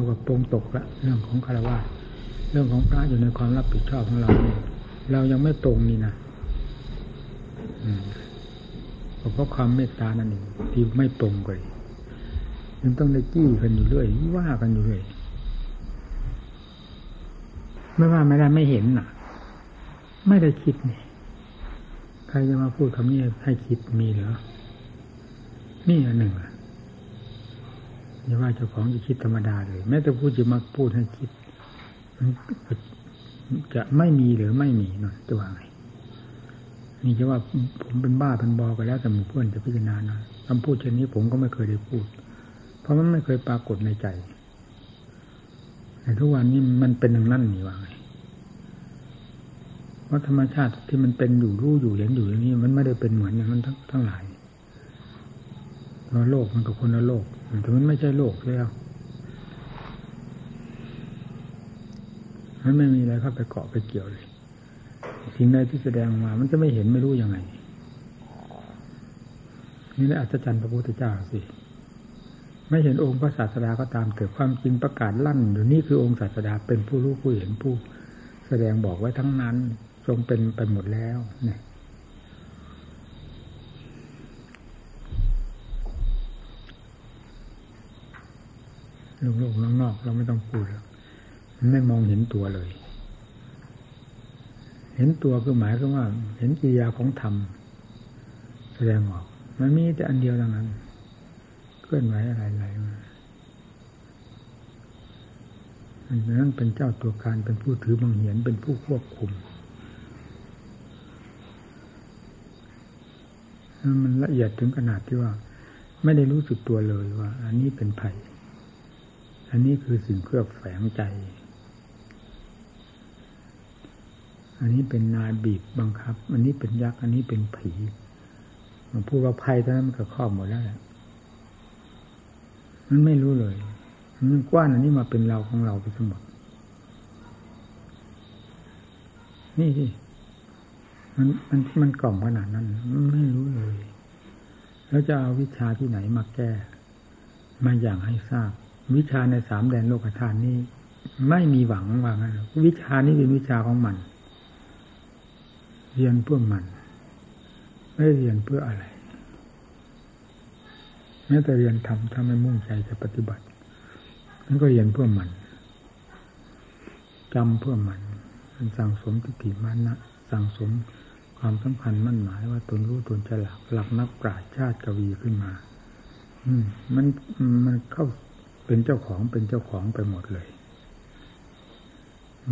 เราก็ปรงตกละเรื่องของคารวะเรื่องของพระอยู่ในความรับผิดชอบของเราเรายังไม่ตรงนี่นะเพราะความเมตตานั่นเองที่ไม่ตรงกันยังต้องได้จี้กันอยู่เรื่อยว่ากันอยู่เรื่อยไม่ว่าไม่ได้ไม่เห็นน่ะ ไม่ได้คิดนี่ใครจะมาพูดคำนี้ให้คิดมีเหรอนี่อันหนึ่งอะ อย่าว่าเจ้าของจะคิดธรรมดาเลย แม้แต่พูดจะมาพูดให้คิด จะไม่มีหรือไม่มีนนจะว่าไงนี่จะว่าผมเป็นบ้าเป็นบอกัแล้วแต่หมู่เพื่อนจะพิจารณานะคำพูดเช่นนี้ผมก็ไม่เคยได้พูด เพราะมันไม่เคยปรากฏในใจแต่ทุกวันนี้มันเป็นอย่างนั้นนี่ว่าไงว่าธรรมชาติที่มันเป็นอยู่รู้อยู่เห็นอยู่อย่างนี้ มันไม่ได้เป็นเหมือนอย่างนั้นทั้งทั้งหลายเราโลกมันกับคนละโลก แต่มันไม่ใช่โลกแล้วมันไม่มีอะไรเข้าไปเกาะไปเกี่ยวเลย สิ่งใดที่แสดงมา มันจะไม่เห็นไม่รู้ยังไง นี่แหละอัศจรรย์พระพุทธเจ้าสิ ไม่เห็นองค์พระศาสดาก็ตามแต่ความจริงประกาศลั่นอยู่นี่คือองค์ศาสดาเป็นผู้รู้ผู้เห็นผู้ แสดงบอกไว้ทั้งนั้น ทรงเป็นไปหมดแล้วเนี่ย โลกๆนอกๆเราไม่ต้องพูดแล้วไม่มองเห็นตัวเลย เห็นตัวคือหมายก็ว่า เห็นกิริยาของธรรมแสดงออก มันมีแต่อันเดียวเท่านั้น เคลื่อนไหวอะไรๆมาอันนั้นเป็นเจ้าตัวการเป็นผู้ถือบังเหียนเป็นผู้ควบคุมมันละเอียดถึงขนาดที่ว่า ไม่ได้รู้สึกตัวเลยว่า อันนี้เป็นไผ่ อันนี้คือสิ่งเครือบแฝงใจ อันนี้เป็นนายบีบบังคับ อันนี้เป็นยักษ์ อันนี้เป็นผีมันพูดว่าภัยเท่านั้นมันก็ครอบหมดแล้วแหละมันไม่รู้เลยมันกว้านอันนี้มาเป็นเราของเราไปทั้งหมด นี่ที่มันมันมันกล่อมขนาดนั้น มันไม่รู้เลย แล้วจะเอาวิชาที่ไหนมาแก้ มาอย่างให้ทราบ วิชาในสามแดนโลกธาตุนี้ ไม่มีหวังว่างั้นวิชานี้เป็นวิชาของมัน เรียนเพื่อมัน ไม่เรียนเพื่ออะไรแม้แต่เรียนทำถ้าไม่มุ่งใจจะปฏิบัตินั่นก็เรียนเพื่อมันจำเพื่อมันมันสั่งสมทิฏฐิมานะสั่งสมความสำคัญมั่นหมายว่าตนรู้ตนจะหลักหลักนักปราชชาติกวีขึ้นมา อืม มันมันเข้า เป็นเจ้าของเป็นเจ้าของไปหมดเลย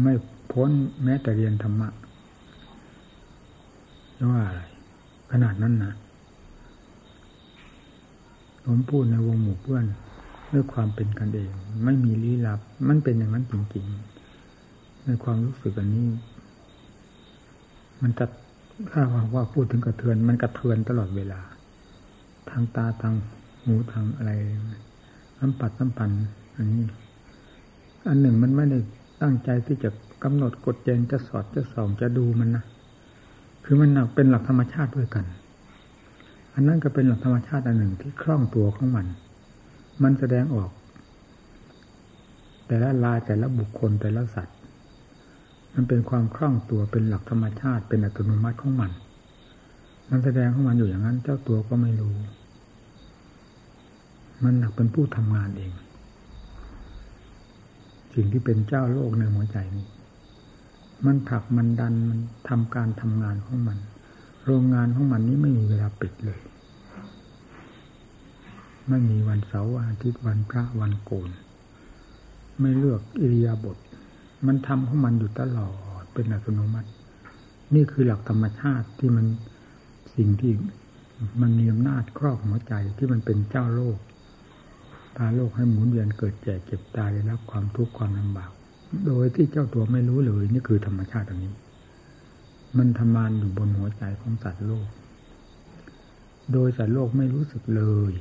ไม่พ้นแม้แต่เรียนธรรมะว่าอะไร ขนาดนั้นนะผมพูดในวงหมู่เพื่อนด้วยความเป็นกันเอง ไม่มีลี้ลับ มันเป็นอย่างนั้นจริงๆ ในความรู้สึกอันนี้ มันจะถ้าว่าพูดถึงกระเทือน มันกระเทือนตลอดเวลา ทางตาทางหูทางอะไร สัมผัสสัมพันธ์อันนี้ อันหนึ่งมันไม่ได้ตั้งใจที่จะกำหนดกฎเกณฑ์จะสอดจะส่องจะดูมันนะคือมันเป็นหลักธรรมชาติด้วยกัน อันนั้นก็เป็นหลักธรรมชาติอันหนึ่งที่คล่องตัวของมัน มันแสดงออก แต่ละลายแต่ละบุคคลแต่ละสัตว์ มันเป็นความคล่องตัวเป็นหลักธรรมชาติ เป็นอัตโนมัติของมัน มันแสดงของมันอยู่อย่างนั้น เจ้าตัวก็ไม่รู้ มันหนักเป็นผู้ทำงานเอง สิ่งที่เป็นเจ้าโลกในหัวใจนี้ มันผลักมันดันมันทำการทำงานของมัน โรงงานของมันนี้ไม่มีเวลาปิดเลยไม่มีวันเสาร์วันอาทิตย์วันพระวันโกน ไม่เลือกอิริยาบถมันทำของมันอยู่ตลอดเป็นอัตโนมัติ นี่คือหลักธรรมชาติที่มันสิ่งที่มันมีอำนาจครอบหัวใจที่มันเป็นเจ้าโลก พาโลกให้หมุนเวียนเกิดแก่เจ็บตายได้รับความทุกข์ความลำบาก โดยที่เจ้าตัวไม่รู้เลยนี่คือธรรมชาติตรงนี้ มันทำงานอยู่บนหัวใจของสัตว์โลก โดยสัตว์โลกไม่รู้สึกเลย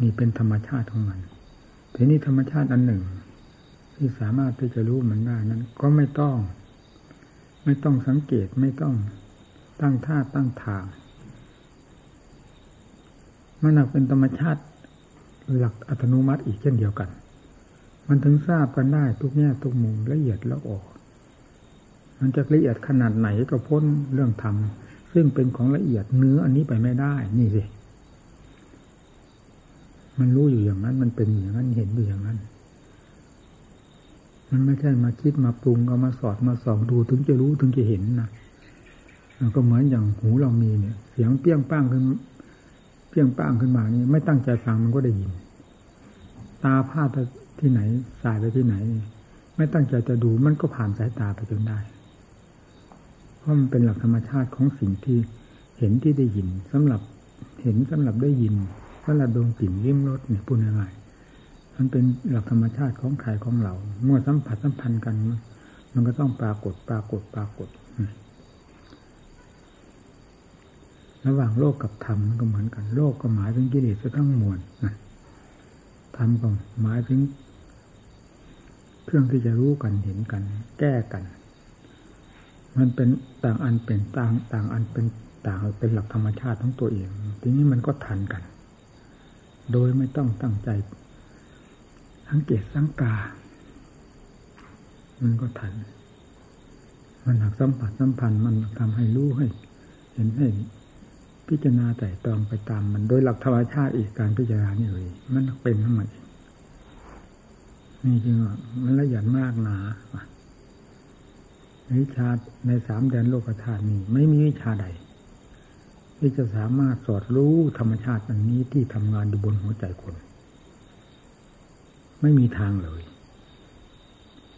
นี่เป็นธรรมชาติของมัน ทีนี้ธรรมชาติอันหนึ่ง ที่สามารถที่จะรู้มันได้นั้น ก็ไม่ต้อง ไม่ต้องสังเกตไม่ต้องตั้งท่าตั้งทาง มันเป็นธรรมชาติหลักอัตโนมัติอีกเช่นเดียวกัน มันถึงทราบกันได้ทุกแง่ทุกมุมละเอียดแล้วออก มันจะละเอียดขนาดไหนก็พ้นเรื่องธรรมซึ่งเป็นของละเอียดเนื้ออันนี้ไปไม่ได้ นี่สิ มันรู้อยู่อย่างนั้น มันเป็นอย่างนั้นเห็นอยู่อย่างนั้น มันไม่ใช่มาคิดมาปรุงเอามาสอดมาส่องดูถึงจะรู้ถึงจะเห็นนะก็เหมือนอย่างหูเรามีเนี่ย เสียงเปี้ยงป้างขึ้น เปี้ยงป้างขึ้นมานี่ไม่ตั้งใจฟังมันก็ได้ยิน ตาพาดไปที่ไหน สายไปที่ไหน ไม่ตั้งใจจะดูมันก็ผ่านสายตาไปจนได้ เพราะมันเป็นหลักธรรมชาติของสิ่งที่เห็นที่ได้ยินสำหรับเห็นสำหรับได้ยินสำหรับดวงกลิ่นลิ้มรสเนี่ยพูดง่ายๆมันเป็นหลักธรรมชาติของใครของเรา เมื่อสัมผัสสัมพันธ์กัน มันก็ต้องปรากฏปรากฏปรากฏ ระหว่างโลกกับธรรมมันก็เหมือนกัน โลกก็หมายถึงกิเลสทั้งมวลนะธรรมก็หมายถึง เครื่องที่จะรู้กันเห็นกัน แก้กัน มันเป็นต่างอันเป็นต่างต่างอันเป็นต่างเป็นหลักธรรมชาติของตัวเอง ทีนี้มันก็ทันกัน โดยไม่ต้องตั้งใจสังเกตสังกา มันก็ทัน มันหักสัมผัสสัมพันธ์มันทำให้รู้ให้ เห็นให้ พิจารณาแต่ตองไปตามมันโดยหลักธรรมชาติอีกการพิจารณานี่เลยมันเป็นทั้งหมดนี่จริงว่ามันละเอียดมากหนาวิชาในสามแดนโลกธาตุนี้ไม่มีวิชาใด ที่จะสามารถสอดรู้ธรรมชาติอันนี้ที่ทำงานอยู่บนหัวใจคน ไม่มีทางเลย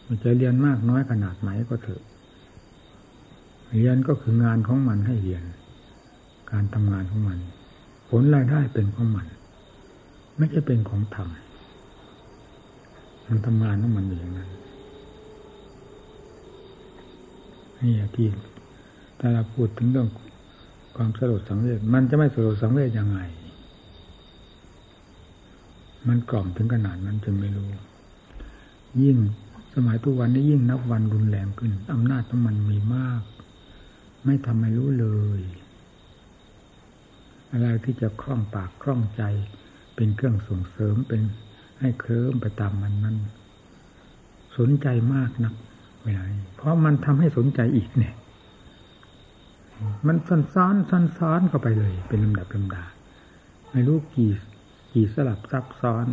มันจะเรียนมากน้อยขนาดไหนก็เถอะ เรียนก็คืองานของมันให้เรียน การทำงานของมัน ผลรายได้เป็นของมัน ไม่ใช่เป็นของธรรมมันทำงานของมันอย่างนั้นนี่ที่ถ้าเราพูดถึงเรื่องความสลดสังเวชมันจะไม่สลดสังเวชยังไง มันกล่อมถึงขนาดนั้นจึงไม่รู้ ยิ่งสมัยทุกวันนี้ยิ่งนับวันรุนแรงขึ้นอำนาจของมันมีมาก ไม่ทำให้รู้เลย อะไรที่จะคล่องปากคล่องใจ เป็นเครื่องส่งเสริมเป็นให้เคลิ้มไปตามมันนั้นสนใจมากนักเวลาเพราะมันทำให้สนใจอีกเนี่ย มันซ้อนซ้อนซ้อนซ้อนเข้าไปเลย เป็นลำดับลำดาไม่รู้กี่กี่สลับซับซ้อน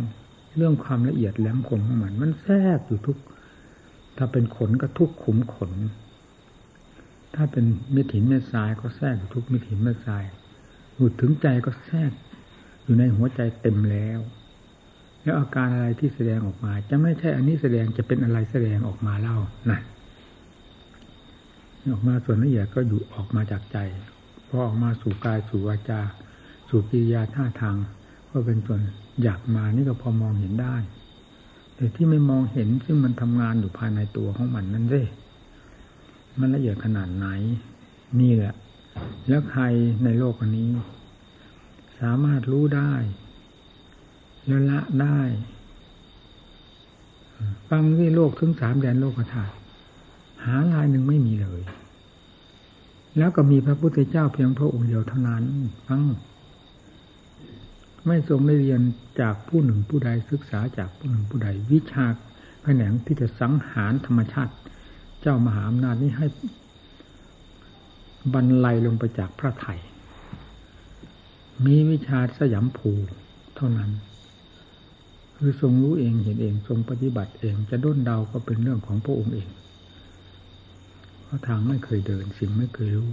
เรื่องความละเอียดแหลมคมของมัน มันแทรกอยู่ทุก ถ้าเป็นขนก็ทุกขุมขน ถ้าเป็นเม็ดหินเม็ดทรายก็แทรกอยู่ทุกเม็ดหินเม็ดทราย พูดถึงใจก็แทรกอยู่ในหัวใจเต็มแล้ว แล้วอาการอะไรที่แสดงออกมา จะไม่ใช่อันนี้แสดงจะเป็นอะไรแสดงออกมาเล่านะออกมาส่วนละเอียดก็อยู่ออกมาจากใจพอออกมาสู่กายสู่วาจา สู่กิริยาท่าทางก็เป็นส่วนอยากมานี่ก็พอมองเห็นได้แต่ที่ไม่มองเห็นซึ่งมันทำงานอยู่ภายในตัวของมันนั่นสิมันละเอียดขนาดไหน นี่แหละ แล้วใครในโลกนี้ สามารถรู้ได้แล้วละได้ฟังที่โลกถึงสามแดนโลกธาตุหาลายหนึ่งไม่มีเลย แล้วก็มีพระพุทธเจ้าเพียงพระองค์เดียวเท่านั้นฟังไม่ทรงได้เรียนจากผู้หนึ่งผู้ใดศึกษาจากผู้หนึ่งผู้ใด วิชาแขนงที่จะสังหารธรรมชาติ เจ้ามหาอำนาจนี้ให้ บรรลัยลงไปจากพระไถ่มีวิชาสยามภูเท่านั้น คือทรงรู้เองเห็นเองทรงปฏิบัติเองจะด้นเดาก็เป็นเรื่องของพระองค์เอง เพราะทางไม่เคยเดินสิ่งไม่เคยรู้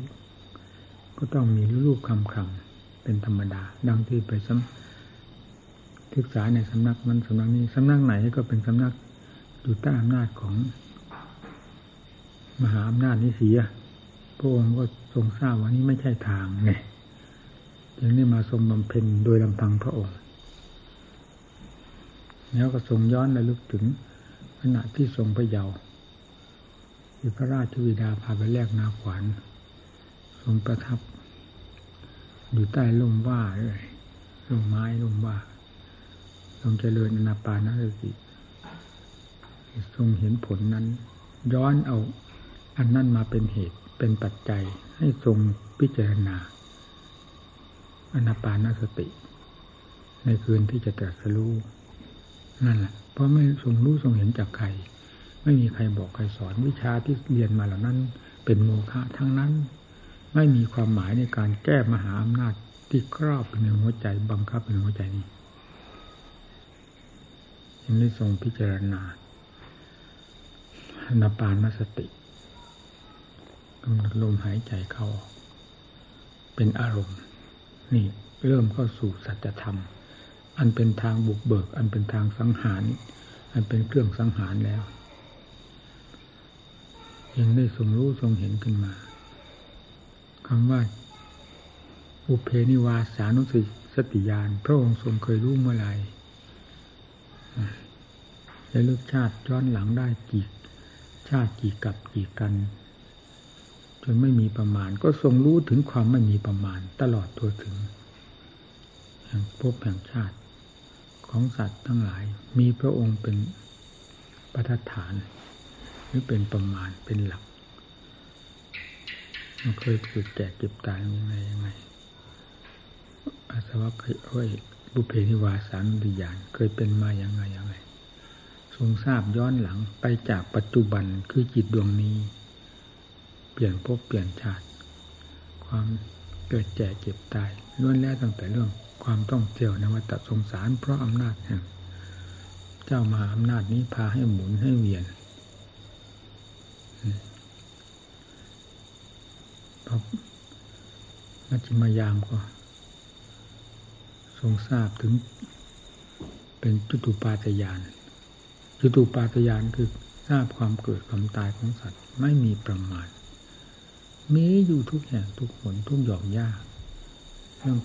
ก็ต้องมีรูปคำคำเป็นธรรมดา ดังที่ไปซ้ำศึกษาในสำนักมันสำนักนี้สำนักไหนก็เป็นสำนักอยู่ใต้อำนาจของมหาอำนาจนี้เสีย พระองค์ก็ทรงทราบว่านี้ไม่ใช่ทางเนี่ยยังได้มาทรงบำเพ็ญโดยลำพังพระองค์ แล้วก็ทรงย้อนระลึกถึงขณะที่ทรงพระเยาว์ที่พระราชวิดาพาไปแลกนาขวานทรงประทับ อยู่ใต้ร่มว่าเลยร่มไม้ร่มว่าทรงเจริญอนาปานสติทรงเห็นผลนั้น ย้อนเอาอันนั้นมาเป็นเหตุ เป็นปัจจัยให้ทรงพิจารณาอนาปานสติ ในคืนที่จะตรัสรู้นั่นแหละเพราะไม่ทรงรู้ทรงเห็นจากใคร ไม่มีใครบอกใครสอนวิชาที่เรียนมาเหล่านั้น เป็นโมฆะทั้งนั้น ไม่มีความหมายในการแก้มหาอำนาจที่ครอบในหัวใจบังคับในหัวใจนี้ยังได้ทรงพิจารณาอนาปานสติำหนดลมหายใจเข้า เป็นอารมณ์ นี่เริ่มเข้าสู่สัจธรรม อันเป็นทางบุกเบิก อันเป็นทางสังหาร อันเป็นเครื่องสังหารแล้ว ยังได้ทรงรู้ทรงเห็นขึ้นมาคำว่าอุเพนิวาสานุสิสติยานพระองค์ทรงเคยรู้เมื่อไรและลึกชาติย้อนหลังได้กี่ชาติกี่กับกี่กัน นไม่มีประมาณ ก็ทรงรู้ถึงความไม่มีประมาณ ตลอดตัวถึงแห่งภพแห่งชาติของสัตว์ทั้งหลาย มีพระองค์เป็นประฐาน หรือเป็นประมาณเป็นหลักมันเคยเกิดแก่เก็บตายยังไงยังไงอาสวะเคยเอ้ยบุเพนิวาสานุติยานเคยเป็นมาอย่างไงอย่างไงทรงทราบย้อนหลังไปจากปัจจุบันคือจิตดวงนี้ เปลี่ยนภพเปลี่ยนชาติ ความเกิดแก่เก็บตายล้วนแล้วตั้งแต่เรื่องความต้องเที่ยวในวัฏสงสารเพราะอำนาจแห่งเจ้ามาอำนาจนี้พาให้หมุนให้เวียนพระมัจจิมายามก็ ทรงทราบถึง เป็นจุตุปาตยานจุตุปาตยานคือทราบความเกิดความตายของสัตว์ไม่มีประมาณ มีอยู่ทุกแห่งทุกผลทุกหย่อมหญ้าเรื่อง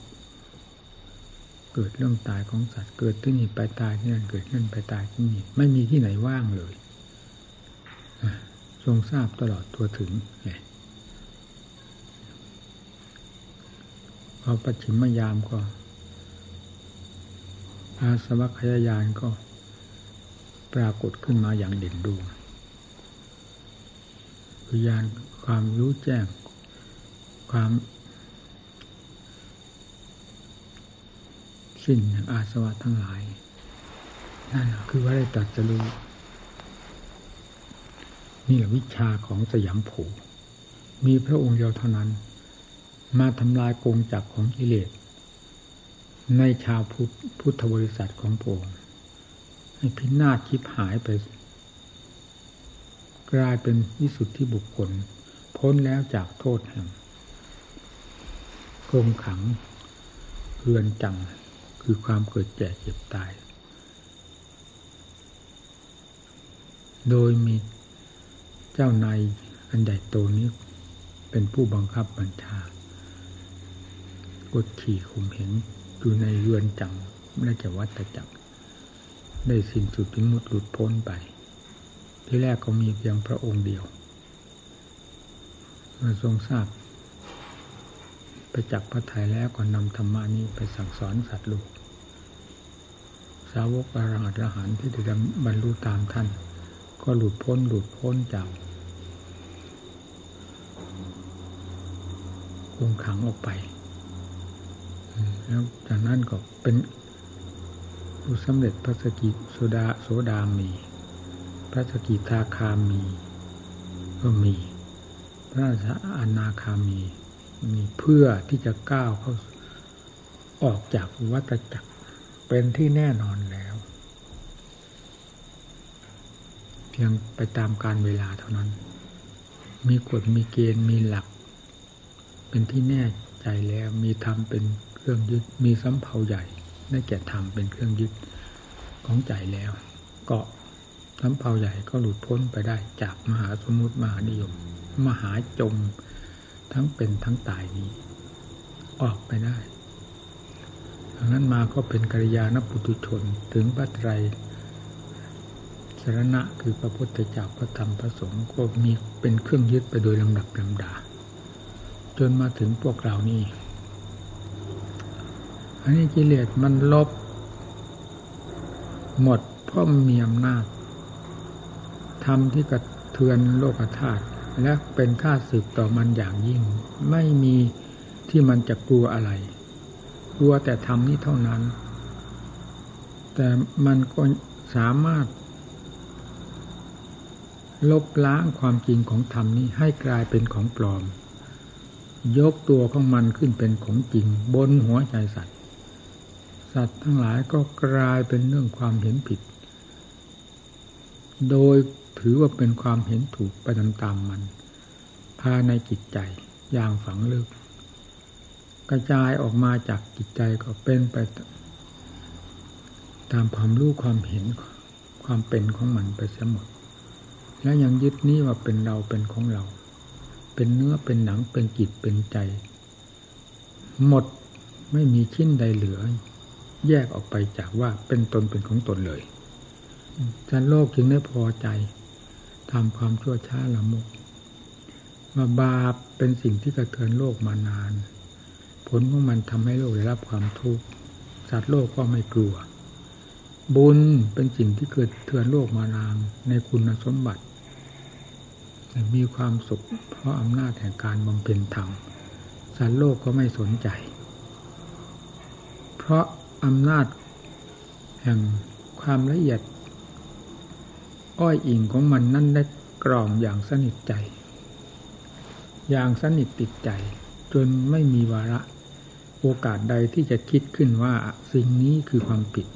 เกิดเรื่องตายของสัตว์เกิดที่นี่ไปตายที่นั่นเกิดนั่นไปตายที่นี่ไม่มีที่ไหนว่างเลยทรงทราบตลอดตัวถึงไงพอปัจฉิมยามก็ อาสวัคยายานก็ปรากฏขึ้นมาอย่างเด่นดวง คือยานความรู้แจ้ง ความสิ้นแห่งอาสวะทั้งหลาย นั่นคือว่าได้ตัดจะรู้นี่แหละวิชาของสยามผูมีพระองค์เดียวเท่านั้น มาทำลายกงจักรของกิเลสในชาวพุทธพุทธบริษัทของพระองค์ให้พินาศคิบหายไป กลายเป็นวิสุทธิบุคคล พ้นแล้วจากโทษแห่งกรงขังเรือนจังคือความเกิดแก่เจ็บตาย โดยมีเจ้านายอันใหญ่โตนี้เป็นผู้บังคับบัญชากดขี่ข่มเห็นอยู่ในเรือนจังและจะวัตจักรได้สิ้นสุดถึงมุดหลุดพ้นไป ที่แรกก็มีเพียงพระองค์เดียวเมื่อทรงทราบไปจักพระทัยแล้วก็นำธรรมานี้ไปสั่งสอนสัตว์โลกสาวกอรหัตอรหันที่ได้บรรลุตามท่าน ก็หลุดพ้นหลุดพ้นจากคงขังออกไป แล้วจากนั้นก็เป็นผู้สำเร็จพระสกิโสดาโสดามี พระสกิทาคามี ก็มี พระสอนาคามี มีเพื่อที่จะก้าวเข้าออกจากวัฏจักรเป็นที่แน่นอนแล้ว เพียงไปตามการเวลาเท่านั้น มีกฎมีเกณฑ์มีหลัก เป็นที่แน่ใจแล้วมีธรรมเป็นเครื่องยึดมีสำเภาใหญ่ได้แก่ธรรมเป็นเครื่องยึดของใจแล้วก็ น้ำเผาใหญ่ก็หลุดพ้นไปได้จากมหาสมุติมหานิยม มหาจมทั้งเป็นทั้งตายนี้ ออกไปได้ดังนั้นมาก็เป็นกิริยานปุตุชนถึงพระไตรสรณะคือพระพุทธเจ้าพระธรรมพระสงฆ์ก็มีเป็นเครื่องยึดไปโดยลำดับลำดา จนมาถึงพวกเรานี่อันนี้กิเลสมันลบ หมดเพราะมีอำนาจ ทำที่กระเทือนโลกธาตุและเป็นค่าศึกต่อมันอย่างยิ่ง ไม่มีที่มันจะกลัวอะไร กลัวแต่ทำนี้เท่านั้น แต่มันก็สามารถ ลบล้างความจริงของธรรมนี้ให้กลายเป็นของปลอม ยกตัวของมันขึ้นเป็นของจริง บนหัวใจสัตว์ สัตว์ทั้งหลายก็กลายเป็นเรื่องความเห็นผิด โดย ถือว่าเป็นความเห็นถูกไปตามๆมัน ภายในจิตใจอย่างฝังลึก กระจายออกมาจากจิตใจก็เป็นไป ตามความรู้ความเห็นความเป็นของมันไปเสียหมด แล้วยังยึดนี้ว่าเป็นเราเป็นของเรา เป็นเนื้อเป็นหนังเป็นจิตเป็นใจ หมดไม่มีชิ้นใดเหลือ แยกออกไปจากว่าเป็นตนเป็นของตนเลยจันโลกจึงได้พอใจ ทำความชั่วช้าละมุกมาบาปเป็นสิ่งที่กระเทือนโลกมานาน ผลของมันทำให้โลกได้รับความทุกข์สัตว์โลกก็ไม่กลัว บุญเป็นสิ่งที่เกิดเทือนโลกมานานในคุณสมบัติ มีความสุขเพราะอำนาจแห่งการบำเพ็ญธรรมสัตว์โลกก็ไม่สนใจ เพราะอำนาจแห่งความละเอียด อ้อยอิงของมันนั่นได้กรอมอย่างสนิทใจ อย่างสนิทติดใจ จนไม่มีวาระ โอกาสใดที่จะคิดขึ้นว่าสิ่งนี้คือความผิด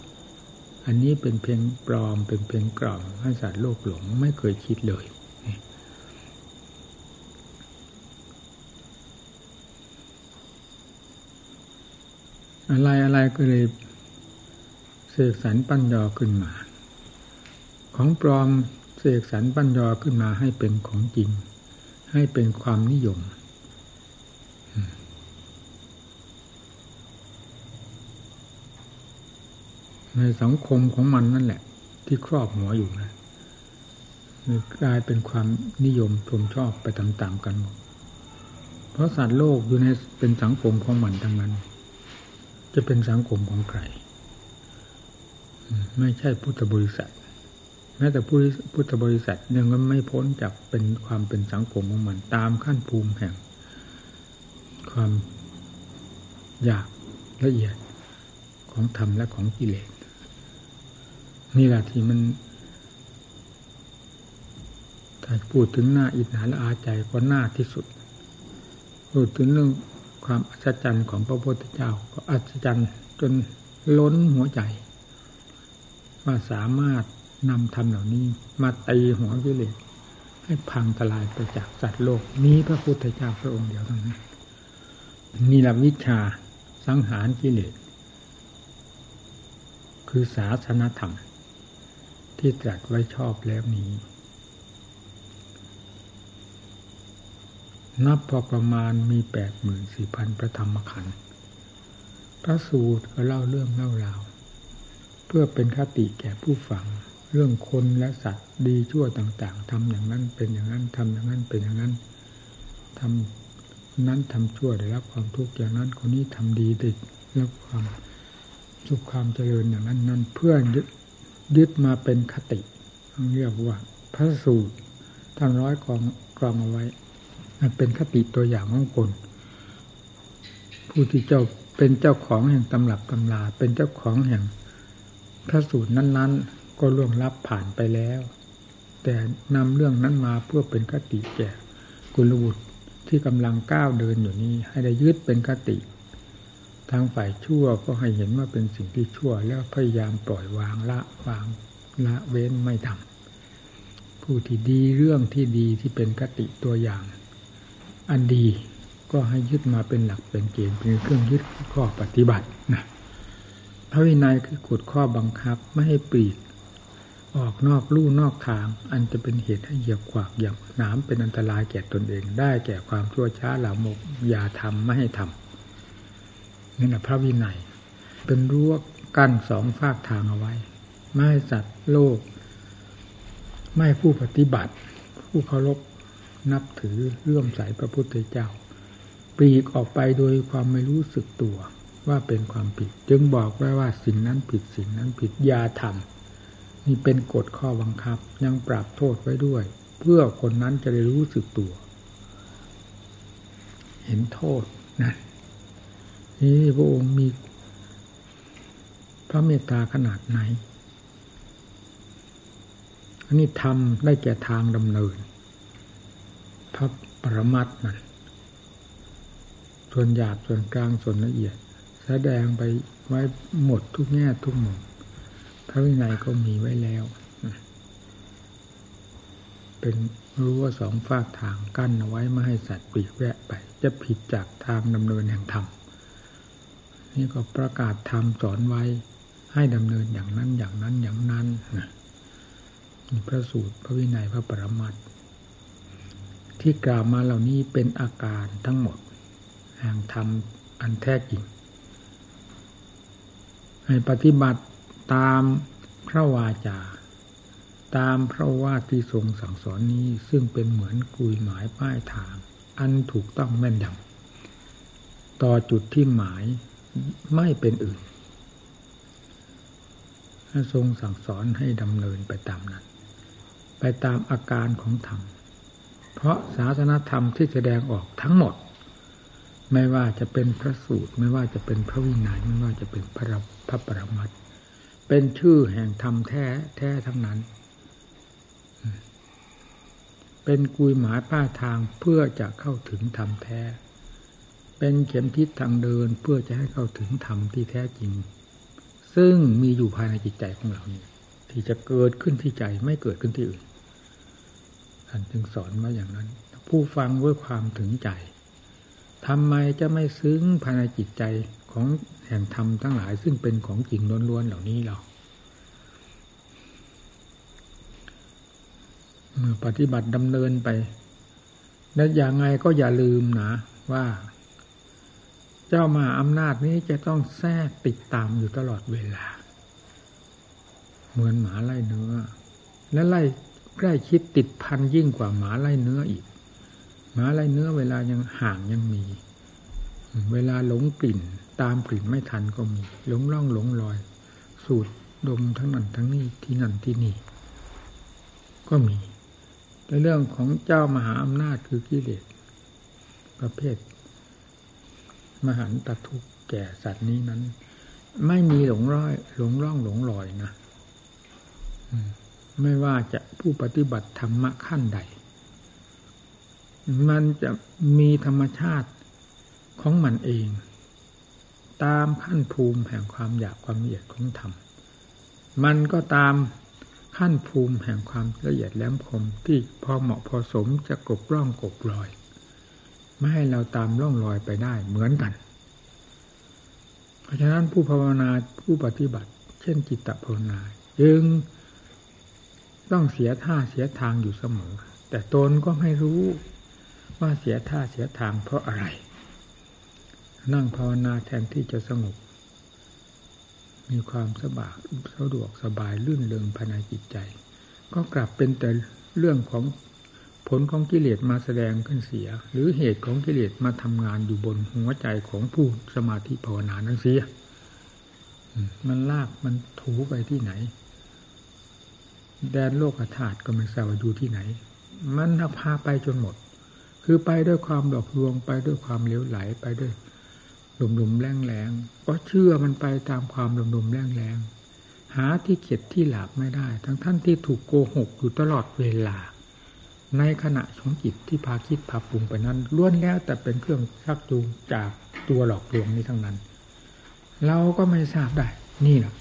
อันนี้เป็นเพียงปลอมเป็นเพียงกล่อมให้สัตว์โลกหลงไม่เคยคิดเลยอะไรอะไรก็เลยเสกสรรปัญญาขึ้นมา ของปลอมเสกสรรปัญญาขึ้นมาให้เป็นของจริง ให้เป็นความนิยม ในสังคมของมันนั่นแหละ ที่ครอบหัวอยู่นะกลายเป็นความนิยมชมชอบไปตามๆกันหมดเพราะสัตว์โลกอยู่ในเป็นสังคมของมันทั้งนั้น จะเป็นสังคมของใคร ไม่ใช่พุทธบริษัท แม้แต่พุทธบริษัทยังไม่พ้นจากเป็นความเป็นสังคมของมัน ตามขั้นภูมิแห่ง ความอยากละเอียดของธรรมและของกิเลสนี่แหละที่มันถ้าพูดถึงหน้าอิจฉาและอาใจก็หน้าที่สุด พูดถึงเรื่องความอัศจรรย์ของพระพุทธเจ้า ก็อัศจรรย์จนล้นหัวใจ ว่าสามารถ นำธรรมเหล่านี้ มาตีหัวกิเลสให้พังทลายไปจากสัตว์โลก นี้พระพุทธเจ้าพระองค์เดียวเท่านั้นนี่ละวิชาสังหารกิเลสคือศาสนธรรม ที่ตรัสไว้ชอบแล้วนี้ นับพอประมาณมีแปดหมื่นสี่พันพระธรรมขันธ์พระสูตรก็เล่าเรื่องเล่าราว เพื่อเป็นคติแก่ผู้ฟัง เรื่องคนและสัตว์ดีชั่วต่าง ๆทำอย่างนั้นเป็นอย่างนั้นทำอย่างนั้นเป็นอย่างนั้นทำนั้นทำชั่วได้รับความทุกข์อย่างนั้นคนนี้ทำดีได้รับความสุขความเจริญอย่างนั้นนั้นเพื่อยึดยึดมาเป็นคติเรียกว่า พระสูตรท่านร้อยกองกรองเอาไว้เป็นคติตัวอย่างของคน ผู้ที่เจ้าเป็นเจ้าของแห่งตำรับตำลาเป็นเจ้าของแห่งพระสูตรนั้นๆ ก็ล่วงลับผ่านไปแล้ว แต่นำเรื่องนั้นมาเพื่อเป็นคติแก่กุลบุตรที่กำลังก้าวเดินอยู่นี้ ให้ได้ยึดเป็นคติ ทางฝ่ายชั่วก็ให้เห็นว่าเป็นสิ่งที่ชั่ว แล้วพยายามปล่อยวางละวางละเว้นไม่ทำผู้ที่ดีเรื่องที่ดีที่เป็นคติตัวอย่าง อันดีก็ให้ยึดมาเป็นหลักเป็นเกณฑ์เป็นเครื่องยึดข้อปฏิบัตินะพระวินัยคือกฎข้อบังคับไม่ให้ปลีก ออกนอกลู่นอกทาง อันจะเป็นเหตุให้เหยียบขวากอย่างน้ำเป็นอันตรายแก่ตนเองได้แก่ความชั่วช้าหลามกอย่าทำไม่ให้ทำนี่นะพระวินัย เป็นรั้วกั้นสองฝากทางเอาไว้ ไม่ให้สัตว์โลก ไม่ผู้ปฏิบัติ ผู้เคารพนับถือเลื่อมใสพระพุทธเจ้าปลีกออกไปโดยความไม่รู้สึกตัวว่าเป็นความผิด จึงบอกไว้ว่าสิ่งนั้นผิดสิ่งนั้นผิดอย่าทำ นี่เป็นกฎข้อบังคับ ยังปรับโทษไว้ด้วย เพื่อคนนั้นจะได้รู้สึกตัว เห็นโทษนะนี่พระองค์มีพระเมตตาขนาดไหน อันนี้ทำได้แก่ทางดำเนิน พระปรมัตนั่นส่วนหยาบส่วนกลางส่วนละเอียด แสดงไปไว้หมดทุกแง่ทุกมุม พระวินัยก็มีไว้แล้ว เป็นรู้ว่าสองฝากทางกั้นเอาไว้ไม่ให้สัตว์ปีกแวะไป จะผิดจากทางดำเนินแห่งธรรมนี่ก็ประกาศธรรมสอนไว้ให้ดำเนินอย่างนั้นอย่างนั้นอย่างนั้นนะพระสูตรพระวินัยพระปรมัตที่กล่าวมาเหล่านี้เป็นอาการทั้งหมดแห่งธรรมอันแท้จริง ให้ปฏิบัติ ตามพระวาจา ตามพระว่าที่ทรงสั่งสอนนี้ซึ่งเป็นเหมือนกุยหมายป้ายทาง อันถูกต้องแม่นยำต่อจุดที่หมายไม่เป็นอื่นทรงสั่งสอนให้ดำเนินไปตามนั้น ไปตามอาการของธรรม เพราะศาสนธรรมที่แสดงออกทั้งหมด ไม่ว่าจะเป็นพระสูตร ไม่ว่าจะเป็นพระวินัยไม่ว่าจะเป็นพระพระปรมัต เป็นชื่อแห่งธรรมแท้แท้ทั้งนั้น เป็นกุยหมายป้าทางเพื่อจะเข้าถึงธรรมแท้ เป็นเข็มทิศทางเดินเพื่อจะให้เข้าถึงธรรมที่แท้จริง ซึ่งมีอยู่ภายในจิตใจของเรานี่ที่จะเกิดขึ้นที่ใจไม่เกิดขึ้นที่อื่นท่านจึงสอนว่าอย่างนั้น ผู้ฟังด้วยความถึงใจทำไมจะไม่ซึ้งภายในจิตใจ ของแห่งธรรมทั้งหลายซึ่งเป็นของจริงล้วนๆเหล่านี้เราเมื่อปฏิบัติดำเนินไป และอย่างไงก็อย่าลืมนะว่า เจ้ามาอำนาจนี้จะต้องแทรกติดตามอยู่ตลอดเวลา เหมือนหมาไล่เนื้อ และไล่ใกล้ชิดติดพันยิ่งกว่าหมาไล่เนื้ออีก หมาไล่เนื้อเวลายังห่างยังมี เวลาหลงกลิ่น ตามกลิ่นไม่ทันก็มี หลงล่องหลงลอย สูดดมทั้งนั้นทั้งนี้ที่นั่นที่นี่ ก็มีในเรื่องของเจ้ามหาอำนาจคือกิเลสประเภท มหันตทุกแก่สัตว์นี้นั้น ไม่มีหลงร้อย หลงร่องหลงลอยนะไม่ว่าจะผู้ปฏิบัติธรรมะขั้นใด มันจะมีธรรมชาติ ของมันเอง ตามขั้นภูมิแห่งความอยากความละเอียดของธรรม มันก็ตามขั้นภูมิแห่งความละเอียดแหลมคมที่พอเหมาะพอสมจะกบร่องกบรอย ไม่ให้เราตามล่องลอยไปได้เหมือนกัน เพราะฉะนั้นผู้ภาวนาผู้ปฏิบัติ เช่นจิตตภาวนาจึงต้องเสียท่าเสียทางอยู่เสมอ แต่ตนก็ไม่รู้ว่าเสียท่าเสียทางเพราะอะไร นั่งภาวนาแทนที่จะสงบ มีความสบายสะดวกสบายลื่นเริงภายในจิตใจ ก็กลับเป็นแต่เรื่องของผลของกิเลสมาแสดงขึ้นเสีย หรือเหตุของกิเลสมาทำงานอยู่บนหัวใจของผู้สมาธิภาวนานั้นเสียมันลากมันถูไปที่ไหน แดนโลกธาตุก็ไม่ทราบว่าอยู่ที่ไหน มันพาไปจนหมด คือไปด้วยความหลอกลวงไปด้วยความเลี้ยวไหลไปด้วย หลุมหลุมแรงแรงก็เชื่อมันไปตามความหลุมหลุมแรงแรงหาที่เข็ดที่หลาบไม่ได้ ทั้งท่านที่ถูกโกหกอยู่ตลอดเวลา ในขณะของจิตที่พาคิดพาปรุงไปนั้นล้วนแล้วแต่เป็นเครื่องชักจูงจากตัวหลอกลวงนี้ทั้งนั้น เราก็ไม่ทราบได้ นี่แหละ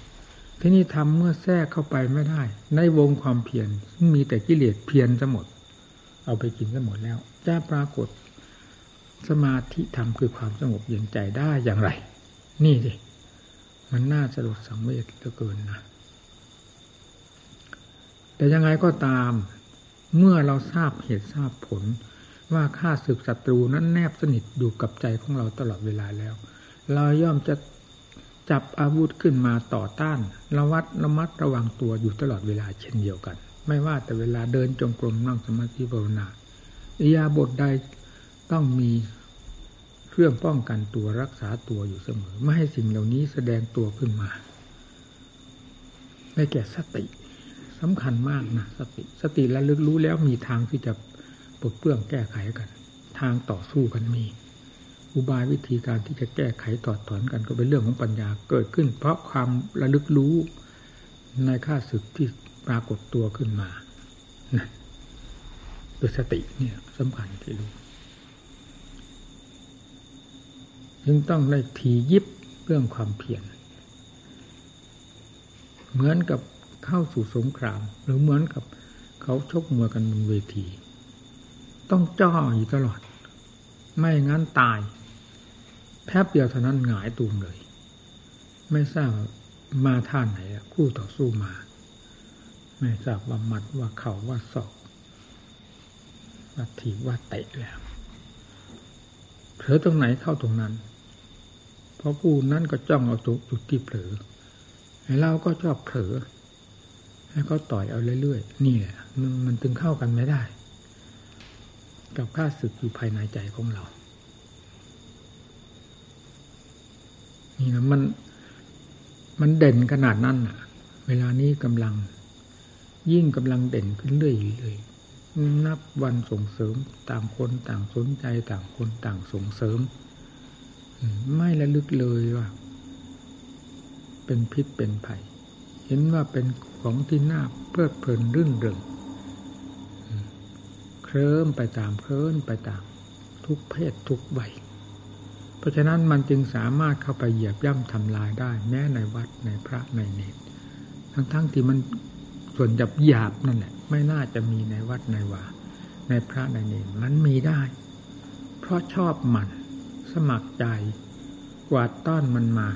ที่นี่ทำเมื่อแทรกเข้าไปไม่ได้ ในวงความเพียรมีแต่กิเลสเพียรจะหมด เอาไปกินจะหมดแล้วจะปรากฏ สมาธิธรรมคือความสงบเย็นใจได้อย่างไร นี่ดิมันน่าสลดสังเวชเหลือเกินนะแต่ยังไงก็ตาม เมื่อเราทราบเหตุทราบผล ว่าข้าศึกศัตรูนั้นแนบสนิทอยู่กับใจของเราตลอดเวลาแล้ว เราย่อมจะจับอาวุธขึ้นมาต่อต้านระวัดระมัดระวังตัวอยู่ตลอดเวลาเช่นเดียวกัน ไม่ว่าแต่เวลาเดินจงกรมนั่งสมาธิภาวนาอิยาบทใดต้องมี เครื่องป้องกันตัวรักษาตัวอยู่เสมอ ไม่ให้สิ่งเหล่านี้แสดงตัวขึ้นมาได้แก่สติสำคัญมากนะสติ สติและลึกรู้แล้วมีทางที่จะปลดเปลื้องแก้ไขกัน ทางต่อสู้กันมี อุบายวิธีการที่จะแก้ไขตอดถอนกันก็เป็นเรื่องของปัญญาเกิดขึ้น เพราะความระลึกรู้ในค่าศึกที่ปรากฏตัวขึ้นมานั่นคือสติเนี่ยสำคัญที่รู้ จึงต้องได้ทียิบเรื่องความเพียรเหมือนกับเข้าสู่สงคราม หรือเหมือนกับเขาชกมวยกันบนเวที ต้องจ้ออยู่ตลอด ไม่งั้นตายแป๊บเดียวเท่านั้นหงายตูมเลย ไม่ทราบมาท่านไหนคู่ต่อสู้มา ไม่ทราบว่ามัดว่าเข่าว่าศอกว่าถีบว่าเตะแล้วเผลอตรงไหนเข้าตรงนั้น ราะผู้นั้นก็จ้องเอาตัวจุดที่เผลอเราก็ชอบเผลอให้เขาต่อยเอาเรื่อยๆนี่แหละมันมันถึงเข้ากันไม่ได้ กับข้าศึกอยู่ภายในใจของเรา นี่นะมันมันเด่นขนาดนั้นอะ เวลานี้กำลัง ยิ่งกำลังเด่นขึ้นเรื่อยๆเลยนับวันส่งเสริมต่างคนต่างสนใจต่างคนต่างส่งเสริม ไม่ละลึกเลยว่า เป็นพิษเป็นภัย เห็นว่าเป็นของที่น่าเพลิดเพลินรื่นเริงเคลิ้มไปตามเคลิ้นไปตาม ทุกเพศทุกวัยเพราะฉะนั้นมันจึงสามารถเข้าไปเหยียบย่ำทำลายได้ แม้ในวัดในพระในเนตทั้งๆทที่มันส่วนหยาบหยาบนั่นแหละ ไม่น่าจะมีในวัดในวาในพระในเนรมันมีได้ เพราะชอบมัน สมัครใจกวาดต้อนมันมา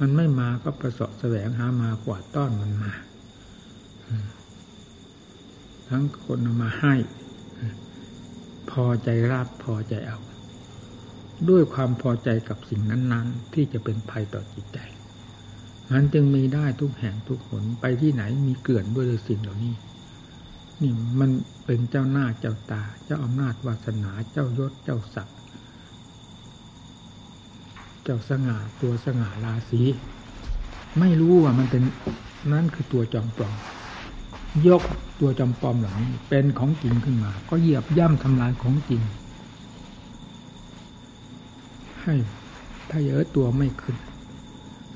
มันไม่มาก็ประสบแสวงหามากวาดต้อนมันมา ทั้งคนมาให้ พอใจรับพอใจเอา ด้วยความพอใจกับสิ่งนั้นๆ ที่จะเป็นภัยต่อจิตใจ มันจึงมีได้ทุกแห่งทุกหนไปที่ไหนมีเกลื่อนด้วยสิ่งเหล่านี้นี่มันเป็นเจ้าหน้าเจ้าตา เจ้าอำนาจวาสนาเจ้ายศเจ้าศักดิ์ เจ้าสง่าตัวสง่าราศีไม่รู้ว่ามันเป็นนั่นคือตัวจอมปลอมยกตัวจอมปลอมเหล่านี้เป็นของจริงขึ้นมา ก็เหยียบย่ำทำลายของจริง ให้ถ้าเยอะตัวไม่ขึ้น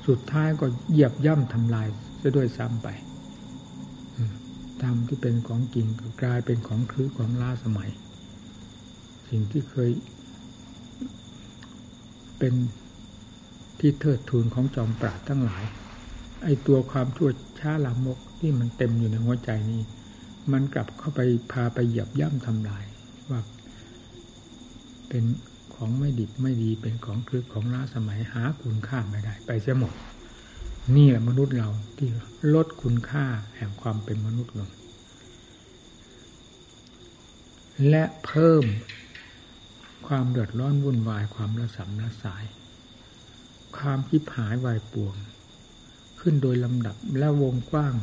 สุดท้ายก็เหยียบย่ำทำลายซะด้วยซ้ำไปธรรมที่เป็นของจริงกลายเป็นของคือของล้าสมัย สิ่งที่เคยเป็น ที่เทิดทูนของจอมปราดทั้งหลาย ไอตัวความชั่วช้าลามกที่มันเต็มอยู่ในหัวใจนี้ มันกลับเข้าไปพาไปเหยียบย่ำทำลายว่าเป็นของไม่ดิบไม่ดีเป็นของคลึกของล้าสมัยหาคุณค่าไม่ได้ ไปเสียหมด นี่แหละมนุษย์เราที่ลดคุณค่าแห่งความเป็นมนุษย์ลง และเพิ่มความเดือดร้อนวุ่นวายความระสำระสาย ความคิบหายวายป่วง ขึ้นโดยลำดับและวงกว้าง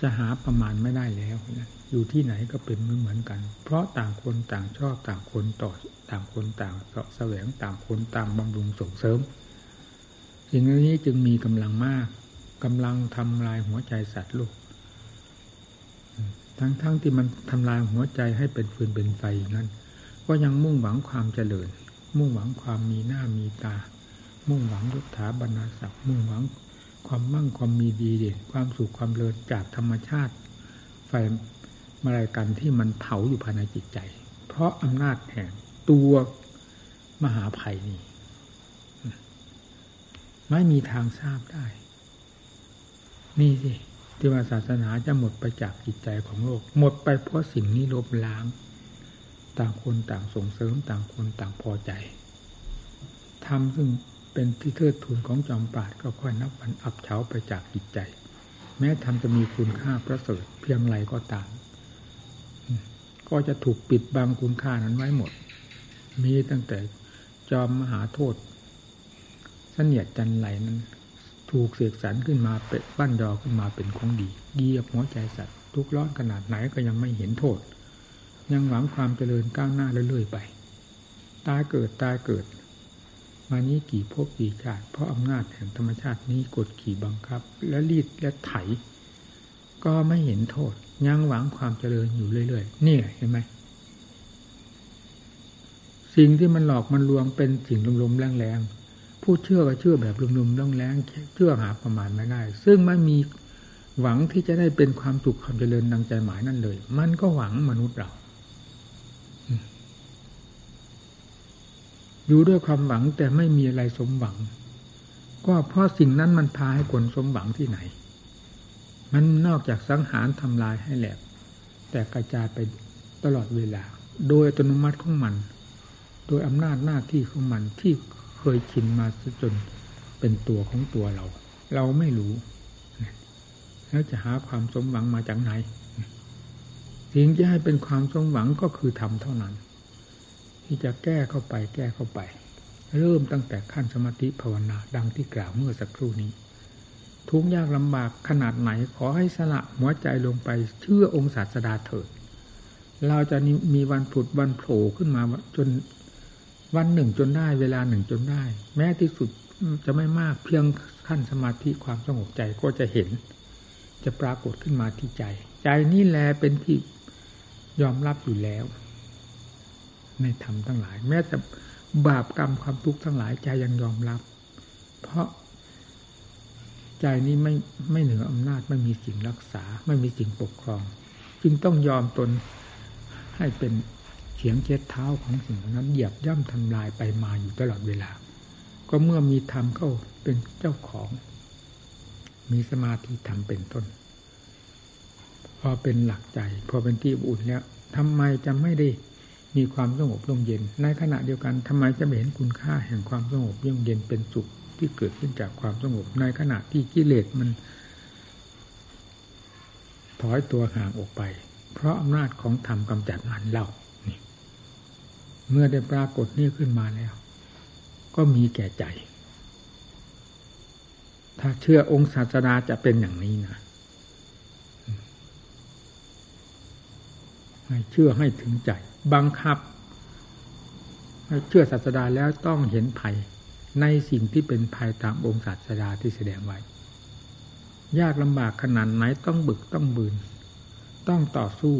จะหาประมาณไม่ได้แล้วนะอยู่ที่ไหนก็เป็นเหมือนกัน เพราะต่างคนต่างชอบต่างคนต่อต่างคนต่างเสาะแสวงต่างคนต่างบำรุงส่งเสริมสิ่งนี้จึงมีกำลังมากกำลังทำลายหัวใจสัตว์โลกทั้งๆทที่มันทำลายหัวใจให้เป็นฟืนเป็นไฟนั้น ก็ยังมุ่งหวังความเจริญ มุ่งหวังความมีหน้ามีตา มุ่งหวังยศถาบรรณาศักดิ์มุ่งหวังความมั่งความมีดีเด่นความสุขความเลิศจากธรรมชาติ ไฟมาลายกันที่มันเผาอยู่ภายในจิตใจ เพราะอำนาจแห่งตัวมหาภัยนี้ไม่มีทางทราบได้ นี่สิที่ว่าศาสนาจะหมดไปจากจิตใจของโลก หมดไปเพราะสิ่งนี้ลบล้าง ต่างคนต่างส่งเสริมต่างคนต่างพอใจทำซึ่งเป็นที่เทิดทูนของจอมปราดก็ค่อยนับวันอับเฉาไปจากจิตใจ แม้ทำจะมีคุณค่าประเสริฐเพียงไรก็ตาม ก็จะถูกปิดบังคุณค่านั้นไว้หมด มีตั้งแต่จอมมหาโทษเสนียดจันไหลนั้น ถูกเสกสรรขึ้นมาเป็นบ้านดอขึ้นมาเป็นของดีเยียบหัวใจสัตว์ทุกร้อนขนาดไหนก็ยังไม่เห็นโทษ ยังหวังความเจริญก้าวหน้าเรื่อยๆไป ตายเกิดตายเกิด มานี้กี่ภพกี่ชาติเพราะอำนาจแห่งธรรมชาตินี้กดขี่บังคับ และรีดและไถ ก็ไม่เห็นโทษ ยังหวังความเจริญอยู่เรื่อยๆนี่เห็นไหมสิ่งที่มันหลอกมันลวงเป็นสิ่งลมๆแรงๆผู้เชื่อก็เชื่อแบบลมๆแรงๆเชื่อหาประมาณไม่ได้ ซึ่งไม่มีหวังที่จะได้เป็นความสุขความเจริญดังใจหมายนั่นเลย มันก็หวังมนุษย์เรา อยู่ด้วยความหวังแต่ไม่มีอะไรสมหวัง ก็เพราะสิ่งนั้นมันพาให้คนสมหวังที่ไหน มันนอกจากสังหารทำลายให้แหลกแต่กระจายไปตลอดเวลา โดยอัตโนมัติของมัน โดยอำนาจหน้าที่ของมันที่เคยชินมาจนเป็นตัวของตัวเรา เราไม่รู้แล้วจะหาความสมหวังมาจากไหนสิ่งที่ให้เป็นความสมหวังก็คือทำเท่านั้น ที่จะแก้เข้าไปแก้เข้าไป เริ่มตั้งแต่ขั้นสมาธิภาวนาดังที่กล่าวเมื่อสักครู่นี้ ทุกยากลำบากขนาดไหนขอให้สละหัวใจลงไปเชื่อองค์ศาสดาเถิด เราจะมีวันผุดวันโผล่ขึ้นมาจนวันหนึ่งจนได้เวลาหนึ่งจนได้ แม้ที่สุดจะไม่มากเพียงขั้นสมาธิความสงบใจก็จะเห็น จะปรากฏขึ้นมาที่ใจ ใจนี่แหละเป็นที่ยอมรับอยู่แล้ว ในธรรมทั้งหลาย แม้แต่บาปกรรมความทุกข์ทั้งหลายใจยังยอมรับ เพราะใจนี้ไม่ไม่เหนืออำนาจไม่มีสิ่งรักษา ไม่มีสิ่งปกครอง จึงต้องยอมตนให้เป็นเสียงเช็ดเท้าของสิ่งนั้นเหยียบย่ำทำลายไปมาอยู่ตลอดเวลา ก็เมื่อมีธรรมเข้าเป็นเจ้าของ มีสมาธิธรรมเป็นต้น พอเป็นหลักใจ พอเป็นที่อุ่นแล้วทำไมจะไม่ได้ มีความสงบร่มเย็น ในขณะเดียวกันทำไมจะไม่เห็นคุณค่าแห่งความสงบร่มเย็นเป็นสุขที่เกิดขึ้นจากความสงบ ในขณะที่กิเลสมัน ถอยตัวห่างออกไป เพราะอำนาจของธรรมกำจัดมันเล่าเมื่อได้ปรากฏนี่ขึ้นมาแล้ว ก็มีแก่ใจ ถ้าเชื่อองค์ศาสดาจะเป็นอย่างนี้นะให้เชื่อให้ถึงใจ บังคับเชื่อศาสดาแล้วต้องเห็นภัยในสิ่งที่เป็นภัยตามองค์ศาสดาที่แสดงไว้ ยากลำบากขนาดไหนต้องบึกต้องบืน ต้องต่อสู้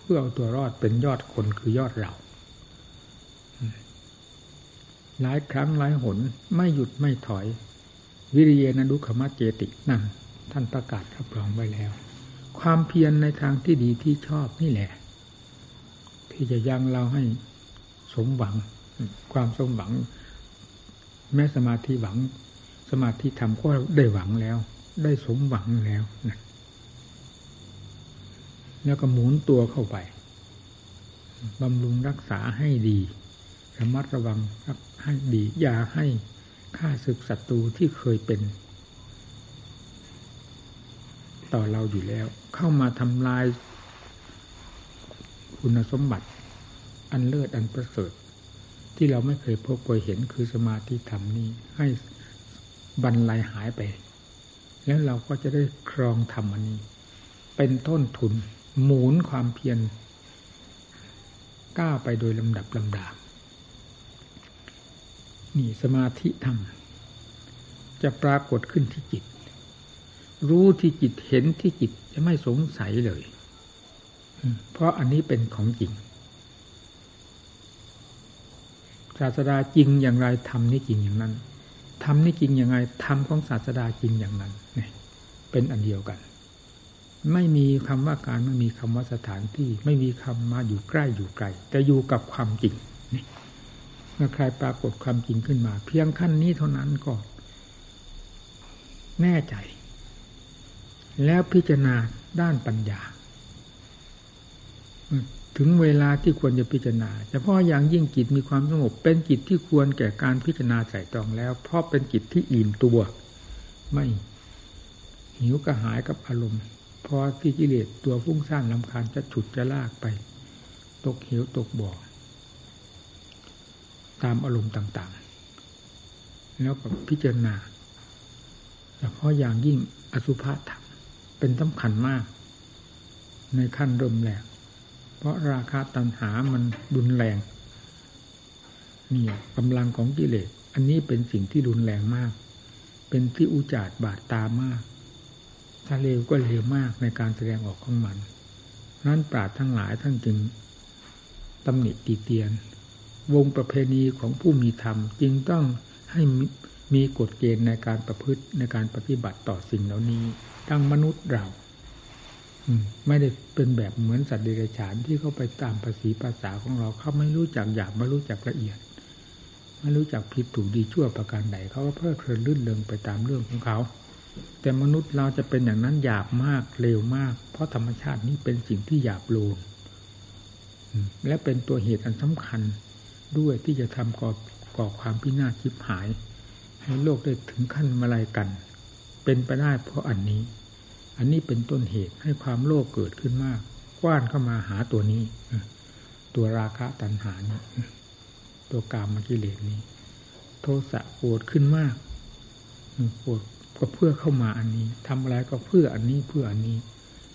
เพื่อเอาตัวรอดเป็นยอดคนคือยอดเราหลายครั้งหลายหนไม่หยุดไม่ถอย วิริยนดุขมัจเจตินั่นท่านประกาศรับรองไว้แล้ว ความเพียรในทางที่ดีที่ชอบนี่แหละ ที่จะยังเราให้สมหวัง ความสมหวัง แม้สมาธิหวัง สมาธิทำก็ได้หวังแล้ว ได้สมหวังแล้วนะแล้วก็หมุนตัวเข้าไปบำรุงรักษาให้ดีระมัดระวังรักให้ดีอย่าให้ฆ่าศึกศัตรูที่เคยเป็น ต่อเราอยู่แล้ว เข้ามาทำลาย คุณสมบัติ อันเลิศอันประเสริฐ ที่เราไม่เคยพบเคยเห็นคือสมาธิธรรมนี้ ให้บรรลัยหายไป แล้วเราก็จะได้ครองธรรมอันนี้ เป็นต้นทุนหมุนความเพียรก้าวไปโดยลำดับลำดานี่สมาธิธรรม จะปรากฏขึ้นที่จิต รู้ที่จิตเห็นที่จิตจะไม่สงสัยเลย เพราะอันนี้เป็นของจริงศาสดาจริงอย่างไรทำนี่จริงอย่างนั้นทำนี่จริงอย่างไรทำของศาสดาจริงอย่างนั้นเนี่ยเป็นอันเดียวกัน ไม่มีคำว่าการไม่มีคำว่าสถานที่ ไม่มีคำมาอยู่ใกล้อยู่ไกลแต่อยู่กับความจริงนี่เมื่อใครปรากฏความจริงขึ้นมา เพียงขั้นนี้เท่านั้นก็ แน่ใจ แล้วพิจารณาด้านปัญญา ถึงเวลาที่ควรจะพิจารณาเฉพาะอย่างยิ่งจิตมีความสงบเป็นจิตที่ควรแก่การพิจารณาใส่ตองแล้ว เพราะเป็นจิตที่อิ่มตัว ไม่หิวกระหายกับอารมณ์พอที่กิเลสตัวฟุ้งซ่านลำคาญจะฉุดจะลากไป ตกเหวตกบ่อตามอารมณ์ต่าง ๆ แล้วก็พิจารณาเฉพาะอย่างยิ่งอสุภะธรรมเป็นสำคัญมาก ในขั้นเริ่มแรก เพราะราคาตัณหามันรุนแรงนี่กำลังของกิเลส อันนี้เป็นสิ่งที่รุนแรงมาก เป็นที่อุจาดบาดตามาก ถ้าเร็วก็เร็วมากในการแสดงออกของมันนั้นปราดทั้งหลายท่านจึงตำหนิตีเตียน วงประเพณีของผู้มีธรรม จึงต้องให้มีกฎเกณฑ์ในการประพฤติในการปฏิบัติต่อสิ่งเหล่านี้ทั้งมนุษย์เรา ไม่ได้เป็นแบบเหมือนสัตว์เดรัจฉานที่เขาไปตามภาษีภาษาของเราเขาไม่รู้จักหยาบไม่รู้จักละเอียด ไม่รู้จักผิดถูกดีชั่วประการใดเขาก็เพลิดเพลินลื่นเลงไปตามเรื่องของเขา แต่มนุษย์เราจะเป็นอย่างนั้นหยาบมากเร็วมาก เพราะธรรมชาตินี้เป็นสิ่งที่หยาบโลนและเป็นตัวเหตุอันสำคัญด้วยที่จะทำก่อก่อความพินาศชิบหาย ให้โลกได้ถึงขั้นมาลายกัน เป็นไปได้เพราะอันนี้ อันนี้เป็นต้นเหตุให้ความโลภเกิดขึ้นมาก กว้านเข้ามาหาตัวนี้ ตัวราคะตัณหานี้ตัวกามกิเลสนี้ โทสะโกรธขึ้นมากโกรธก็เพื่อเข้ามาอันนี้ทำอะไรก็เพื่ออันนี้เพื่ออันนี้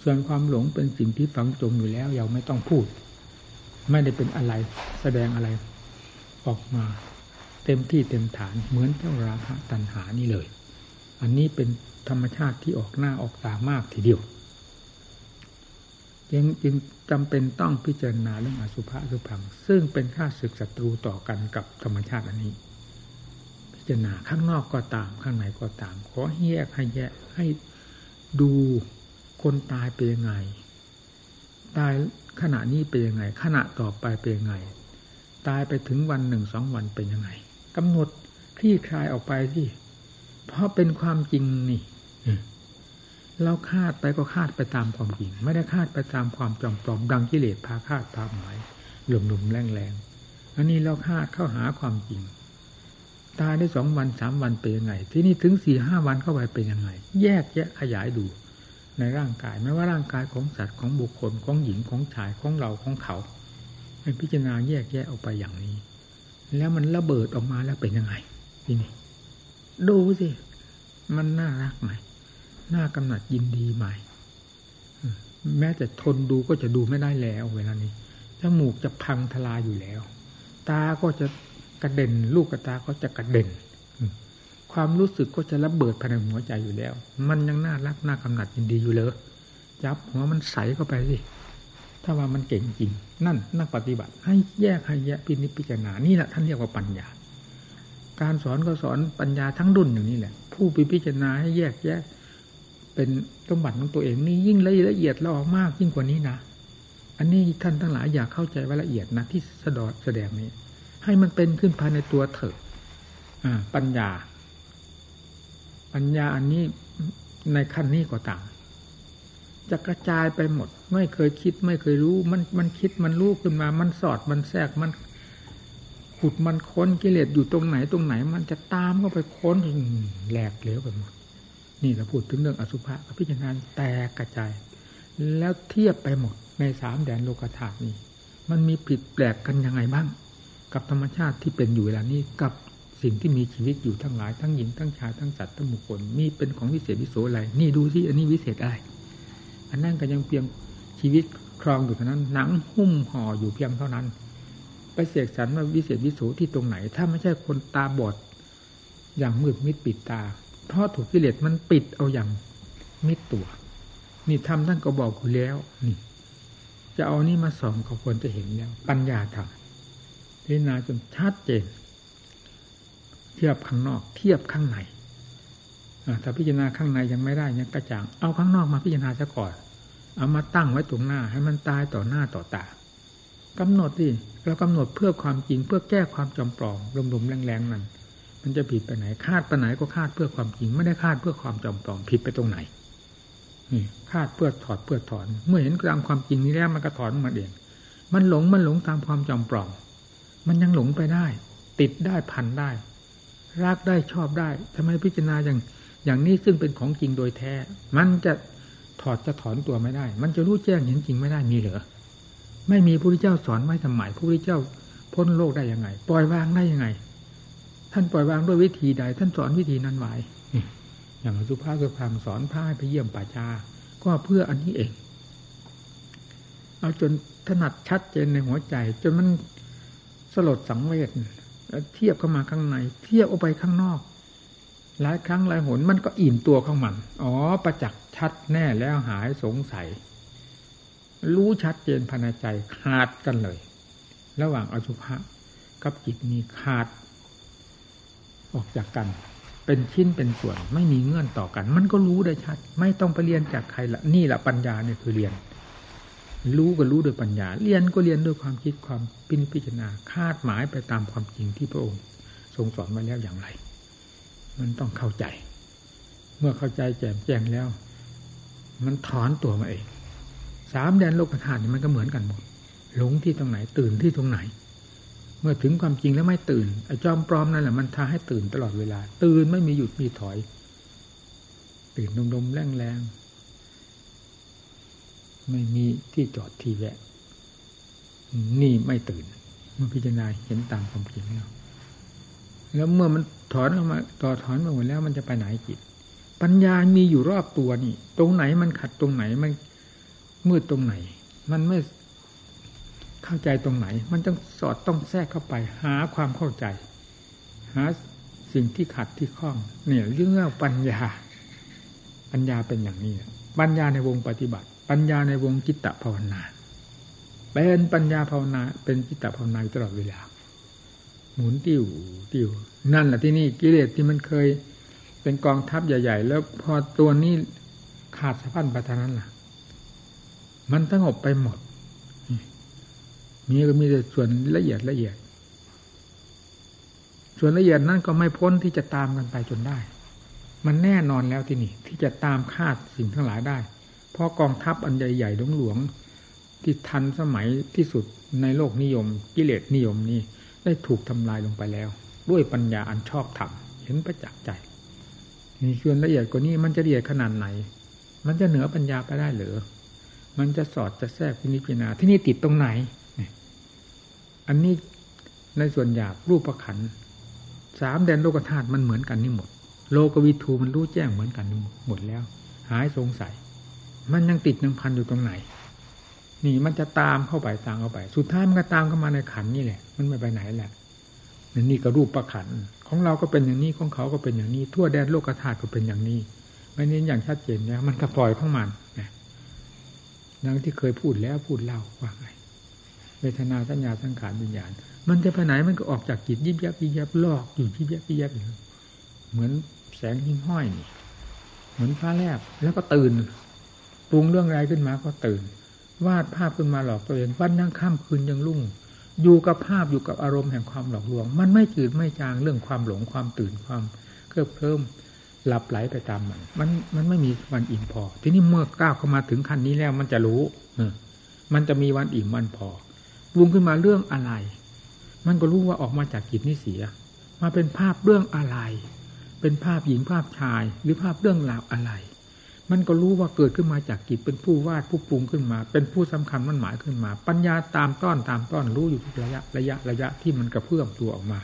ส่วนความหลงเป็นสิ่งที่ฝังจมอยู่แล้วยังไม่ต้องพูด ไม่ได้เป็นอะไรแสดงอะไร ออกมา เต็มที่เต็มฐานเหมือนเจ้าราคะตัณหานี่เลย อันนี้เป็นธรรมชาติที่ออกหน้าออกตามากทีเดียวจึงจึงจำเป็นต้องพิจารณาเรื่องอสุภะสุพัง ซึ่งเป็นข้าศึกศัตรูต่อกันกับธรรมชาติอันนี้ พิจารณาข้างนอกก็ตาม ข้างในก็ตาม ขอให้แยกให้แยกให้ดูคนตายเป็นยังไง ตายขณะนี้เป็นยังไง ขณะต่อไปเป็นยังไง ตายไปถึงวันหนึ่งสองวันเป็นยังไงกำหนดคลี่คลายออกไปที่ เพราะเป็นความจริงนี่เราคาดไปก็คาดไปตามความจริง ไม่ได้คาดไปตามความจอมปลอมดังกิเลสพาคาดพาหมายหลุมหลุมแรงแรงอันนี้เราคาดเข้าหาความจริง ตายได้สองวันสามวันเป็นยังไง ที่นี่ถึงสี่ห้าวันเข้าไปเป็นยังไง แยกแยะขยายดู ในร่างกายไม่ว่าร่างกายของสัตว์ของบุคคลของหญิงของชายของเราของเขาให้พิจารณาแยกแยะออกไปอย่างนี้ แล้วมันระเบิดออกมาแล้วเป็นยังไงที่นี้ ดูสิ มันน่ารักไหมน่ากำหนัดยินดีไหมแม้แต่ทนดูก็จะดูไม่ได้แล้ว เวลานี้จมูกจะพังทลายอยู่แล้ว ตาก็จะกระเด็น ลูกกระตาก็จะกระเด็น ความรู้สึกก็จะระเบิดภายในหัวใจอยู่แล้ว มันยังน่ารักน่ากำหนัดยินดีอยู่เลยจับหัวมันใสเข้าไปสิถ้าว่ามันเก่งจริง นั่นนักปฏิบัติ ให้แยกให้แยกพินิจพิจารณานี่แหละท่านเรียกว่าปัญญา การสอนก็สอนปัญญาทั้งดุนอย่างนี้แหละ ผู้พิจารณาให้แยกแยะ เป็นสมบัติของตัวเองนี่ยิ่งละเอียดละออกมากยิ่งกว่านี้นะอันนี้ท่านทั้งหลายอยากเข้าใจว่าละเอียดนะที่สดอแสดงนี้ ให้มันเป็นขึ้นภายในตัวเถอะปัญญา ปัญญาอันนี้ในขั้นนี้ก็ต่างจะกระจายไปหมด ไม่เคยคิดไม่เคยรู้ มันมันคิดมันรู้ขึ้นมา มันสอดมันแทรกมัน ขุดมันค้นกิเลสอยู่ตรงไหนตรงไหน มันจะตามเข้าไปค้นแหลกเหลวไปหมดนี่เราพูดถึงเรื่องอสุภะพิจารณาแตกกระจาย แล้วเทียบไปหมดในสามแดนโลกธาตุนี้ มันมีผิดแปลกกันยังไงบ้าง กับธรรมชาติที่เป็นอยู่เวลานี้กับสิ่งที่มีชีวิตอยู่ทั้งหลายทั้งหญิงทั้งชายทั้งสัตว์ทั้งบุคคลมีเป็นของวิเศษวิโสอะไรนี่ดูสิอันนี้วิเศษอะไรอันนั้นก็ยังเพียงชีวิตครองอยู่เท่านั้นหนังหุ้มห่ออยู่เพียงเท่านั้น ไปเสกสรรว่าวิเศษวิสูที่ตรงไหน ถ้าไม่ใช่คนตาบอด อย่างมืดมิดปิดตา เพราะถูกกิเลสมันปิดเอาอย่างมิดตัว นี่ทำท่านก็บอกอยู่แล้วนี่ จะเอานี่มาสอนก็ควรจะเห็นแล้ว ปัญญาธรรมพิจารณาจนชัดเจน เทียบข้างนอก เทียบข้างในถ้าพิจารณาข้างในยังไม่ได้ยังกระจ่าง เอาข้างนอกมาพิจารณาซะก่อน เอามาตั้งไว้ตรงหน้า ให้มันตายต่อหน้าต่อตา กำหนดดิเรากำหนดเพื่อความจริงเพื่อแก้ความจำปลอมลมๆแรงๆนั่นมันจะผิดไปไหนคาดไปไหนก็คาดเพื่อความจริง ไม่ได้คาดเพื่อความจำปลอมผิดไปตรงไหนนี่คาดเพื่อถอดเพื่อถอน เมื่อเห็นตามความจริงนี้แล้วมันก็ถอนมาเองมันหลงมันหลงตามความจำปลอมมันยังหลงไปได้ ติดได้พันได้รักได้ชอบได้ทำไมพิจารณาอย่างอย่างนี้ซึ่งเป็นของจริงโดยแท้ มันจะถอดจะถอนตัวไม่ได้ มันจะรู้แจ้งเห็นจริงไม่ได้มีเหรอ ไม่มีพระพุทธเจ้าสอนไว้ทำไมพระพุทธเจ้าพ้นโลกได้ยังไง ปล่อยวางได้ยังไง ท่านปล่อยวางด้วยวิธีใด ท่านสอนวิธีนั้นไว้อย่างสุภาพสุภาพสอนพาไปเยี่ยมป่าชาก็เพื่ออันนี้เอง เอาจนถนัดชัดเจนในหัวใจ จนมันสลดสังเวชเทียบเข้ามาข้างใน เทียบออกไปข้างนอก หลายครั้งหลายหนมันก็อิ่มตัวข้องมัน อ๋อ ประจักษ์ชัดแน่แล้วหายสงสัย รู้ชัดเจนภายในใจขาดกันเลย ระหว่างอสุภะกับจิตนี้ขาด ออกจากกัน เป็นชิ้นเป็นส่วน ไม่มีเงื่อนต่อกัน มันก็รู้ได้ชัด ไม่ต้องไปเรียนจากใครละนี่แหละปัญญาเนี่ยคือเรียน รู้ก็รู้ด้วยปัญญา เรียนก็เรียนด้วยความคิดความพิจพิจารณาคาดหมายไปตามความจริงที่พระองค์ทรงสอนมาแล้วอย่างไร มันต้องเข้าใจ เมื่อเข้าใจแจ่มแจ้งแล้ว มันถอนตัวมาเอง สามแดนโลกธาตุมันก็เหมือนกันหมดหลงที่ตรงไหนตื่นที่ตรงไหน เมื่อถึงความจริงแล้วไม่ตื่นไอ้จอมปลอมนั่นแหละมันทาให้ตื่นตลอดเวลา ตื่นไม่มีหยุดมีถอย ตื่นดมๆแรงๆไม่มีที่จอดที่แวะ นี่ไม่ตื่น เมื่อพิจารณาเห็นตามความจริงแล้วแล้วเมื่อมันถอนออกมาต่อถอนมาหมดแล้วมันจะไปไหนจิตปัญญามีอยู่รอบตัวนี่ ตรงไหนมันขัดตรงไหนมัน มืดตรงไหน มันไม่เข้าใจตรงไหน มันต้องสอดต้องแทรกเข้าไป หาความเข้าใจ หาสิ่งที่ขัดที่ข้อง เนี่ยเรื่องปัญญา ปัญญาเป็นอย่างนี้ปัญญาในวงปฏิบัติ ปัญญาในวงจิตตภาวนาเป็นปัญญาภาวนา เป็นจิตตภาวนาตลอดเวลา หมุนติ้วติ้วนั่นแหละที่นี่กิเลสที่มันเคย เป็นกองทัพใหญ่ ๆ แล้วพอตัวนี้ขาดสะพันประทานั้นล่ะ มันสงบไปหมด มีก็มีแต่ส่วนละเอียดละเอียด ส่วนละเอียดนั่นก็ไม่พ้นที่จะตามกันไปจนได้ มันแน่นอนแล้วที่นี่ ที่จะตามคาดสิ่งทั้งหลายได้ เพราะกองทัพอันใหญ่ๆหลวงๆที่ทันสมัยที่สุดในโลกนิยม กิเลสนิยมนี้ได้ถูกทำลายลงไปแล้ว ด้วยปัญญาอันชอบธรรมเห็นประจักษ์ใจนี่ส่วนละเอียดกว่านี้มันจะละเอียดขนาดไหน มันจะเหนือปัญญาไปได้หรือ มันจะสอดจะแทรกพินิจพิจารณาที่นี่ติดตรงไหน อันนี้ในส่วนหยาบรูปประขันสามแดนโลกธาตุมันเหมือนกันนี่หมด โลกวิทูมันรู้แจ้งเหมือนกันหมดแล้ว หายสงสัย มันยังติดยังพันอยู่ตรงไหน นี่มันจะตามเข้าไปตามเข้าไป สุดท้ายมันก็ตามเข้ามาในขันนี่แหละ มันไม่ไปไหนแหละนี่ก็รูปประขันของเราก็เป็นอย่างนี้ของเขาก็เป็นอย่างนี้ ทั่วแดนโลกธาตุก็เป็นอย่างนี้ไม่เน้นอย่างชัดเจนแล้วมันก็ปล่อยของมันนะ ดังที่เคยพูดแล้วพูดเล่าว่าไงเวทนาสัญญาสังขารวิญญาณ มันจะไปไหนมันก็ออกจากจิตยิบยับยิบยับลอกอยู่ยิบยับยิบยับอยู่เหมือนแสงหิ้งห้อยนี่เหมือนฟ้าแลบแล้วก็ตื่นปรุงเรื่องอะไรขึ้นมาก็ตื่น วาดภาพขึ้นมาหลอกตัวเองวันนั่งข้ามคืนยังรุ่ง อยู่กับภาพอยู่กับอารมณ์แห่งความหลอกลวง มันไม่จืดไม่จางเรื่องความหลงความตื่นความเคลิบเคลิ้ม หลับไหลไปตามมัน มันมันไม่มีวันอิ่มพอ ทีนี้เมื่อก้าวเข้ามาถึงขั้นนี้แล้วมันจะรู้เออมันจะมีวันอิ่มวันพอรุงขึ้นมาเรื่องอะไร มันก็รู้ว่าออกมาจากจิตนี่เสีย มาเป็นภาพเรื่องอะไร เป็นภาพหญิงภาพชาย หรือภาพเรื่องราวอะไร มันก็รู้ว่าเกิดขึ้นมาจากจิตเป็นผู้วาดผู้ปรุงขึ้นมา เป็นผู้สำคัญมันหมายขึ้นมา ปัญญาตามต้อนตามต้อนรู้อยู่ทุกระยะระยะระยะที่มันกระเพื่อมตัวออกมา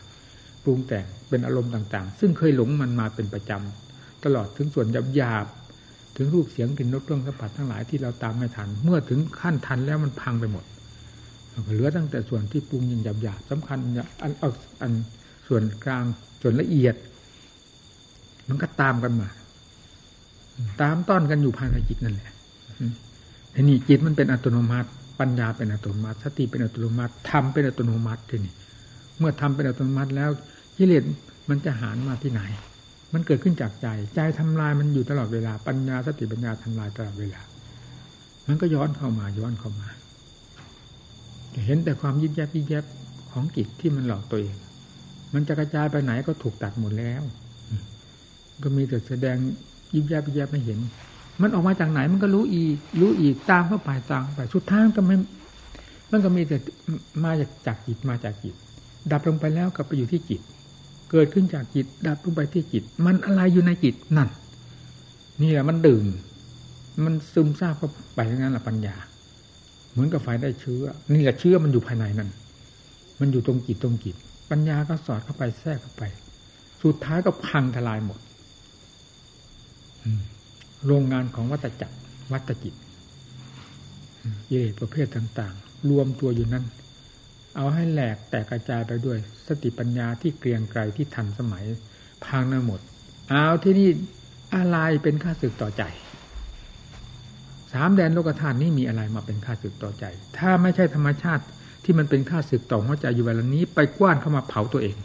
ปรุงแต่งเป็นอารมณ์ต่าง ๆ ซึ่งเคยหลงมันมาเป็นประจำ ตลอดถึงส่วนหยาบหยาบถึงรูปเสียงกลิ่นรสเครื่องสัมผัสทั้งหลายที่เราตามไม่ทัน เมื่อถึงขั้นทันแล้วมันพังไปหมดเหลือตั้งแต่ส่วนที่ปรุงอย่างหยาบหยาบสำคัญอันเอาอันส่วนกลางส่วนละเอียด มันก็ตามกันมา ตามต้อนกันอยู่ภายในจิตนั่นแหละทีนี้จิตมันเป็นอัตโนมัติ ปัญญาเป็นอัตโนมัติสติเป็นอัตโนมัติธรรมเป็นอัตโนมัติทีนี้เมื่อทำเป็นอัตโนมัติแล้วกิเลสมันจะหานมาที่ไหน มันเกิดขึ้นจากใจ ใจทำลายมันอยู่ตลอดเวลา ปัญญาสติปัญญาทำลายตลอดเวลา มันก็ย้อนเข้ามาย้อนเข้ามาเห็นแต่ความยิบยับยิบยับของจิตที่มันหลอกตัวเอง มันจะกระจายไปไหนก็ถูกตัดหมดแล้ว ก็มีแต่แสดงยิบยับยิบยับไม่เห็น มันออกมาจากไหนมันก็รู้อีก รู้อีกตามเข้าไปตามไปสุดท้ายก็ไม่มันก็มีแต่มาจากจากจิตมาจากจิต ดับลงไปแล้วก็ไปอยู่ที่จิต เกิดขึ้นจากจิตดับลงไปที่จิต มันอะไรอยู่ในจิตนั่น นี่แหละมันดื่ม มันซึมซาบเข้าไปทั้งนั้นแหละปัญญา เหมือนกับไฟได้เชื้อ นี่แหละเชื้อมันอยู่ภายในนั่น มันอยู่ตรงจิตตรงจิต ปัญญาก็สอดเข้าไปแทรกเข้าไป สุดท้ายก็พังทลายหมดโรงงานของวัตจักรวัตจิตเยประเภทต่าง ๆ รวมตัวอยู่นั้น เอาให้แหลกแตกกระจายไปด้วย สติปัญญาที่เกรียงไกรที่ทันสมัยพังนั่นหมด เอาที่นี่อะไรเป็นค่าศึกต่อใจสามแดนโลกธาตุนี้มีอะไรมาเป็นค่าศึกต่อใจ ถ้าไม่ใช่ธรรมชาติที่มันเป็นค่าศึกต่อหัวใจอยู่เวลานี้ ไปกว้านเข้ามาเผาตัวเอง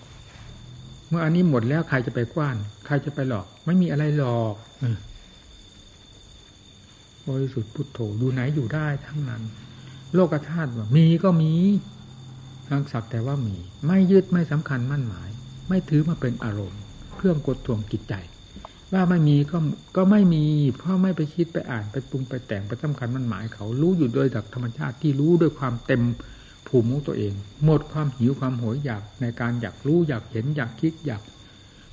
เมื่ออันนี้หมดแล้วใครจะไปกว้าน ใครจะไปหลอก ไม่มีอะไรหลอกบริสุทธิ์พุทโธดูไหนอยู่ได้ทั้งนั้น โลกธาตุว่ามีก็มี ทางศักแต่ว่ามี ไม่ยึดไม่สำคัญมั่นหมาย ไม่ถือมาเป็นอารมณ์ เครื่องกดทวงจิตใจ ว่าไม่มีก็ก็ไม่มี เพราะไม่ไปคิดไปอ่านไปปรุงไปแต่งไปสำคัญมั่นหมาย เขารู้อยู่โดยจากธรรมชาติที่รู้ด้วยความเต็มภูมิของตัวเอง หมดความหิวความโหยอยากในการอยากรู้อยากเห็นอยากคิดอยาก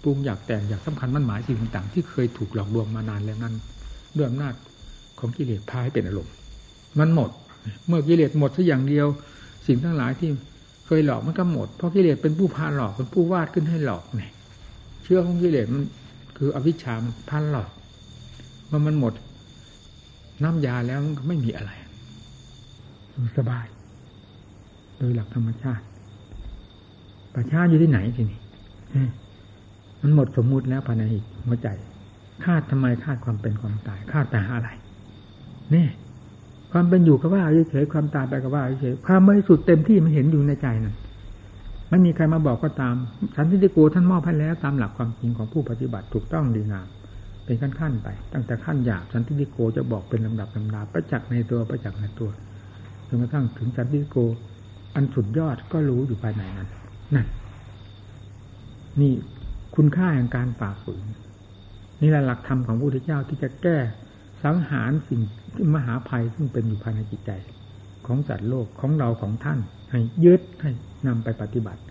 ปรุงอยากแต่งอยากสำคัญมั่นหมายสิ่งต่างๆที่เคยถูกหลอกลวงมานานแล้วนั้นด้วยอำนาจของกิเลสพาให้เป็นอารมณ์ มันหมด เมื่อกิเลสหมดสักอย่างเดียว สิ่งทั้งหลายที่ เคยหลอกมันก็หมด เพราะกิเลสเป็นผู้พาหลอกเป็นผู้วาดขึ้นให้หลอกเนี่ยเชื่อของกิเลสมันคืออวิชชามพันหลอกเมื่อมันหมดน้ำยาแล้วมันก็ไม่มีอะไรสบาย โดยหลักธรรมชาติประชาอยู่ที่ไหนทีนี้มันหมดสมมุติแล้วภายในหัวใจคาดทำไมคาดความเป็นความตายคาดแต่อะไรนี่ ความเป็นอยู่ก็ว่าเฉยความตายไปก็ว่าเฉยความบริสุทธิ์เต็มที่มันเห็นอยู่ในใจนั่นไม่มีใครมาบอกก็ตามสันติโกท่านมอบให้แล้วตามหลักความจริงของผู้ปฏิบัติถูกต้องดีงามเป็นขั้นขั้นไป ตั้งแต่ขั้นหยาบสันติโกจะบอกเป็นลำดับลำดาประจักษ์ในตัวประจักษ์ในตัวจนกระทั่งถึงสันติโก อันสุดยอดก็รู้อยู่ภายในนั้นนั่นนี่คุณค่าแห่งการฝ่าฝืนนี่แหละหลักธรรมของพระพุทธเจ้าที่จะแก้สังหารสิ่ง มหาภัยซึ่งเป็นอยู่ภายในจิตใจ ของสัตว์โลกของเราของท่าน ให้ยึดให้นำไปปฏิบัติ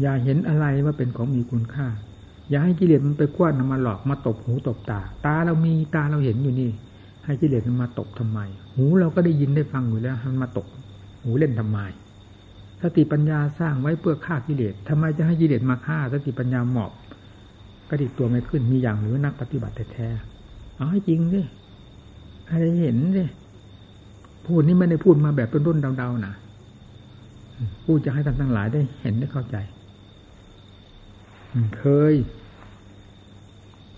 อย่าเห็นอะไรว่าเป็นของมีคุณค่า อย่าให้กิเลสมันไปกว้านมาหลอกมาตบหูตบตา ตาเรามีตาเราเห็นอยู่นี่ ให้กิเลสมันมาตบทำไม หูเราก็ได้ยินได้ฟังอยู่แล้วมันมาตบหูเล่นทำไมสติปัญญาสร้างไว้เพื่อฆ่ากิเลสทำไมจะให้กิเลสมาฆ่าสติปัญญาหมอบกระดิกตัวไม่ขึ้นมีอย่างหรือนักปฏิบัติแท้ๆ เอาให้จริงดิอะไรเห็นดิพูดนี้ไม่ได้พูดมาแบบต้นๆเดาๆนะพูดจะให้ท่านทั้งหลายได้เห็นได้เข้าใจเคย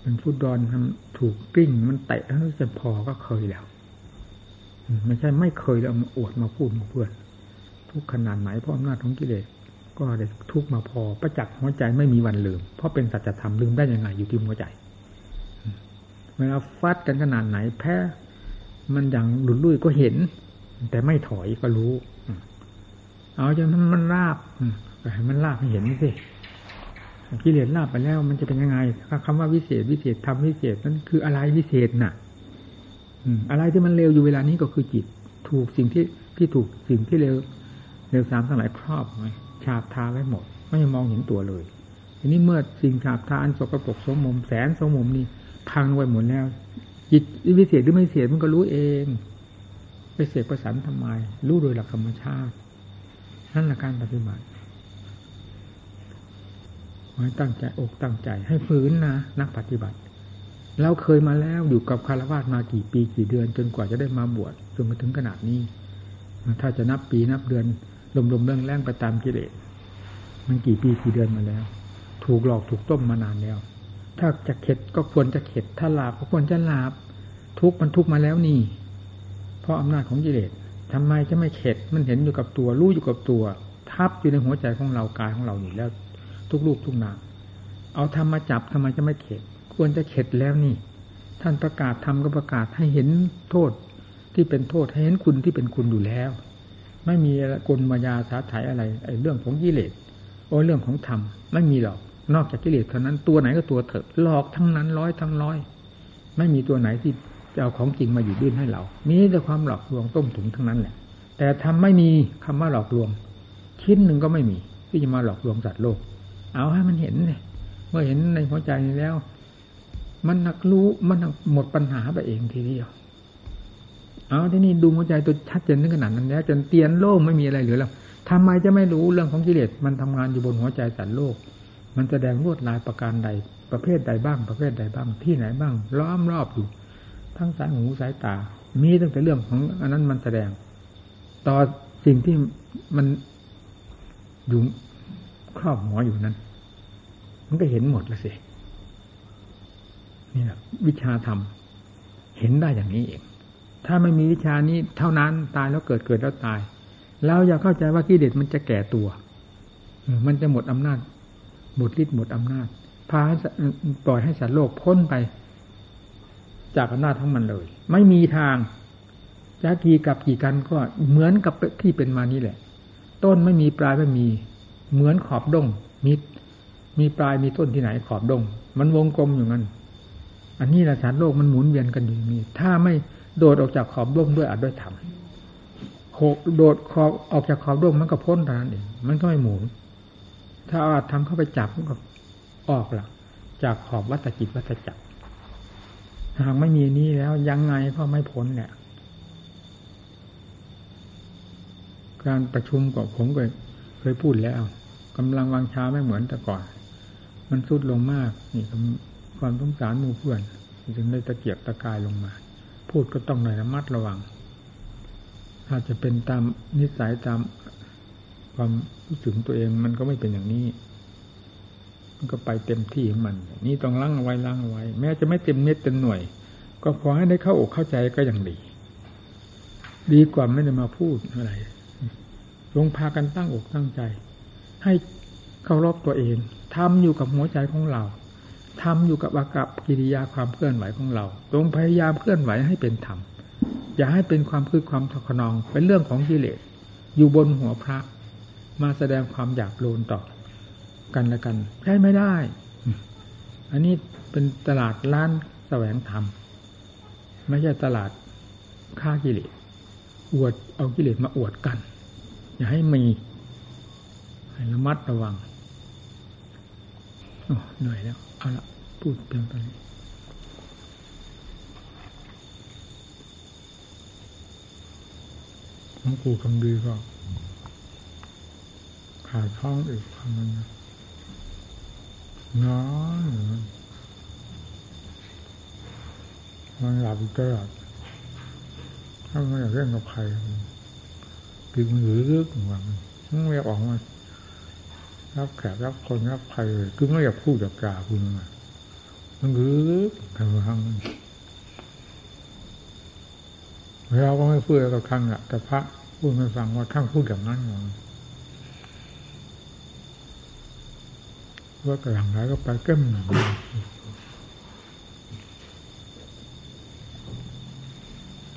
เป็นฟุตบอลทำถูกกลิ้ง มันเตะแล้วจะพอก็เคยแล้วไม่ใช่ไม่เคยแล้วมาอวดมาพูดมาเพื่อน ทุกขนาดไหนเพราะอำนาจของกิเลสก็ได้ทุกมาพอประจักษ์หัวใจไม่มีวันลืม เพราะเป็นสัจธรรมลืมได้ยังไงอยู่ที่หัวใจ เวลาฟัดกันขนาดไหน แพ้ มันอย่างหลุดลุ่ยก็เห็น แต่ไม่ถอยก็รู้ เอาจนมันมันราบให้มันราบให้เห็นสิกิเลสราบไปแล้วมันจะเป็นยังไงคำว่าวิเศษวิเศษทำวิเศษนั้นคืออะไรวิเศษน่ะอะไรที่มันเร็วอยู่เวลานี้ก็คือจิต ถูกสิ่งที่ที่ถูกสิ่งที่เร็วเร็วสามทั้งหลายครอบไว้ฉาบทาไว้หมด ไม่มองเห็นตัวเลย ทีนี้เมื่อสิ่งฉาบทาอันสกปรกสมมุมแสนสมมุมนี่ พังไว้หมดแล้ว จิตวิเศษหรือไม่เสียมันก็รู้เอง ไปเสกประสานทำไม รู้โดยหลักธรรมชาติ นั่นแหละการปฏิบัติให้ตั้งใจอกตั้งใจ ให้ฝืนนะนักปฏิบัติ เราเคยมาแล้วอยู่กับคารวะมากี่ปีกี่เดือน จนกว่าจะได้มาบวชจนมาถึงขนาดนี้ ถ้าจะนับปีนับเดือนลมๆเรื่องแรงไปตามกิเลสมันกี่ปีกี่เดือนมาแล้ว ถูกหลอกถูกต้มมานานแล้ว ถ้าจะเข็ดก็ควรจะเข็ด ถ้าลาบก็ควรจะลาบ ทุกมันทุกมาแล้วนี่ เพราะอำนาจของกิเลสทำไมจะไม่เข็ด มันเห็นอยู่กับตัวรู้อยู่กับตัว ทับอยู่ในหัวใจของเรากายของเราอยู่แล้ว ทุกลูกทุกนามเอาทำมาจับทำไมจะไม่เข็ด ควรจะเข็ดแล้วนี่ ท่านประกาศทำก็ประกาศให้เห็นโทษที่เป็นโทษให้เห็นคุณที่เป็นคุณอยู่แล้ว ไม่มีกลมายาสาถ่ายอะไรไอ้เรื่องของกิเลสโอ้เรื่องของธรรมไม่มีหรอก นอกจากกิเลสเท่านั้นตัวไหนก็ตัวเถอะหลอกทั้งนั้นร้อยทั้งร้อย ไม่มีตัวไหนที่จะเอาของจริงมาอยู่ดื้นให้เรา มีแต่ความหลอกลวงต้มถุงทั้งนั้นแหละ แต่ทำไม่มีคำว่าหลอกลวง ชิ้นหนึ่งก็ไม่มีที่จะมาหลอกลวงสัตว์โลก เอาให้มันเห็นเลยเมื่อเห็นในหัวใจนี้แล้ว มันนักรู้มันหมดปัญหาไปเองทีเดียวเอาที่นี่ดูหัวใจตัวชัดเจนถึงขนาดนั้นแล้วจนเตียนโล่งไม่มีอะไรเหลือแล้วทำไมจะไม่รู้เรื่องของกิเลสมันทำงานอยู่บนหัวใจสัตว์โลก มันแสดงลวดลายประการใด ประเภทใดบ้าง ประเภทใดบ้าง ที่ไหนบ้าง ล้อมรอบอยู่ ทั้งสายหูสายตา มีตั้งแต่เรื่องของอันนั้นมันแสดง ต่อสิ่งที่มันอยู่ครอบหัวอยู่นั้น มันก็เห็นหมดแล้วสินี่แหละวิชาธรรม เห็นได้อย่างนี้เอง ถ้าไม่มีวิชานี้เท่านั้นตายแล้วเกิดเกิดแล้วตายเราอย่าเข้าใจว่ากิเลสมันจะแก่ตัว มันจะหมดอำนาจ หมดฤทธิ์หมดอำนาจพาให้ปล่อยให้สัตว์โลกพ้นไป จากอำนาจของมันเลย ไม่มีทางจะกี่กับกี่กันก็เหมือนกับที่เป็นมานี่แหละ ต้นไม่มีปลายไม่มี เหมือนขอบดงมีมีปลายมีต้นที่ไหนขอบดง มันวงกลมอยู่งั้น อันนี้แหละสารโลกมันหมุนเวียนกันอยู่นี่ถ้าไม่โดดออกจากขอบดงด้วยอาจด้วยธรรมโดดขอบออกจากขอบดงมันก็พ้นเท่านั้นเองมันก็ไม่หมุน ถ้าอาจทำเข้าไปจับก็ออกละจากขอบวัตจิตวัตจักรหากไม่มีนี้แล้วยังไงก็ไม่พ้นเนี่ย การประชุมกับผมก็เคยพูดแล้วกำลังวางช้าไม่เหมือนแต่ก่อน มันสุดลงมาก นี่ความสงสารมู่เพื่อนจึงได้ตะเกียบตะกายลงมา พูดก็ต้องหน่อยระมัดระวังถ้าจะเป็นตามนิสัยตาม ความรู้สึกตัวเองมันก็ไม่เป็นอย่างนี้ มันก็ไปเต็มที่ของมัน นี่ต้องล้างเอาไว้ล้างเอาไว้ แม้จะไม่เต็มเม็ดเต็มหน่วย ก็ขอให้ได้เข้าอกเข้าใจก็ยังดี ดีกว่าไม่ได้มาพูดอะไรลงพากันตั้งอกตั้งใจ ให้เคารพตัวเองทำอยู่กับหัวใจของเราทำอยู่กับอากับกิริยาความเคลื่อนไหวของเราตรงพยายามเคลื่อนไหวให้เป็นธรรมอย่าให้เป็นความคือความทขนอง เป็นเรื่องของกิเลสอยู่บนหัวพระ มาแสดงความอยากโลนต่อกันและกันใช่ไม่ได้ อันนี้เป็นตลาดร้านแสวงธรรม ไม่ใช่ตลาดค่ากิเลสอวดเอากิเลสมาอวดกัน อย่าให้มีให้ระมัดระวังโอ้เหนื่อยแล้ว เอาละพูดเพียงตอนนี้หลวงปู่คำดีก็ ขาดท้องอีกคำนึงน้อยมันหลับอีกตลอดถ้าไม่อยากเล่นกับใครกินหรือลึกว่ามันไม่ออกมารับแขกรับคนรับใครเลยคือไม่อยากพูดอยากกล่าวคุณมามันหรือลึกทำทางเราก็ไม่พูดกับท่านอะแต่พระพูดม่ฟังว่าท่านพูดอย่างนั้นอย่างว่ากระหลังไรก็ไปเก้มหนึ่ง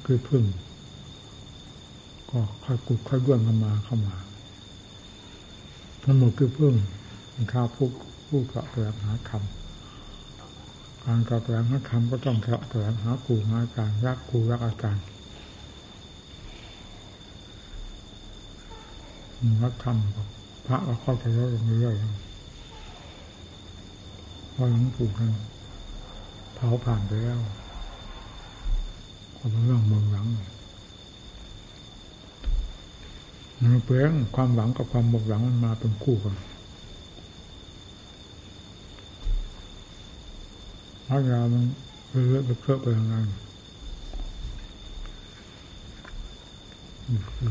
คือพึ่งก็ค่อยกุดค่อยด้วนเข้ามาเข้ามาทั้งหมดคือเพิ่งข้าพูดพูดกับแสวงหาคำการกับแสวงหาคำก็ต้องกระแสวงหาครูหาอารรักครูรักอาจารย์รักธรรมพระก็เข้าใจเรื่อยๆ พอหลวงปู่ท่านเผาผ่านไปแล้วก็เป็นเรื่องมองหลังมันเปลี่ยนความหวังกับความหมดหวังมันมาเป็นคู่กันพระยามันเลื่อยเคอะไปทางนั้น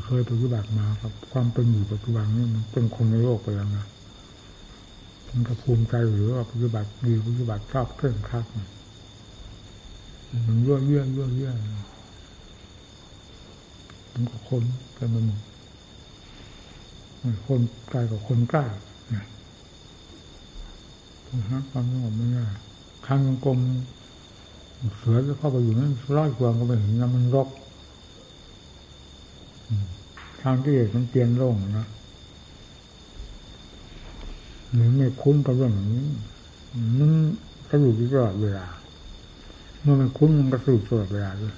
เคยปฏิบัติมาครับ ความเป็นอยู่ปัจจุบันนี่มันเป็นคนในโลกไปแล้วนะ มันก็ภูมิใจหรือว่าปฏิบัติดีปฏิบัติชอบเคร่งครัดมันยื่อเยื่อยื่อเยื่อมันก็คนเป็นมันคนกลกับคนใกล้นะฮะความสงบไม่ง่ายข้างกลมเสือจะเข้าไปอยู่นั้นร้อยกว่าก็ไปเห็นนะมันรกทางที่เอกมันเตียนโล่งนะ หรือไม่คุ้นกับเรื่องนี้มันกระดุกตลอดเวลา เมื่อมันคุ้นมันกระสุกตลอดเวลาด้วย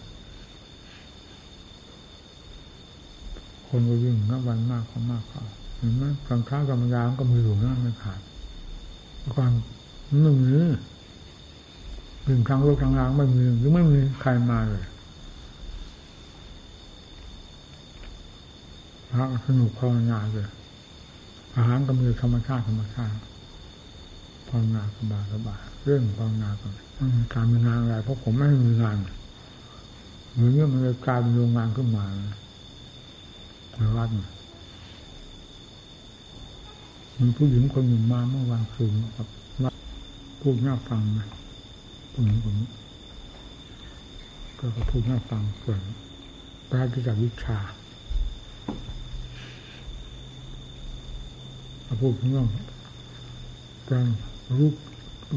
คนก็ยิ่งนับวันมากเขามากเขาเห็นไหมกลางค้ากลางยามก็มือหลวงนั่นไม่ขาดก่อนหนึ่งนี้หนึ่งครั้งโลกครั้งล้างไม่มีหรือไม่มีใครมาเลยพระสนุกภาวนาเลย อาหารก็มีธรรมชาติธรรมชาติภาวนาสบายสบายเรื่องภาวนาก็การมีงานอะไรเพราะผมไม่มีงานเหมือนกับมันกลายเป็นโรงงานขึ้นมาในวัดมีผู้หญิงคนหนึ่งมาเมื่อวานคืนครับว่าพูดน่าฟังนะผู้หญิงคนนี้ก็พูดน่าฟังเกิดปราศจากวิชา พูดถึงเรื่องการรู้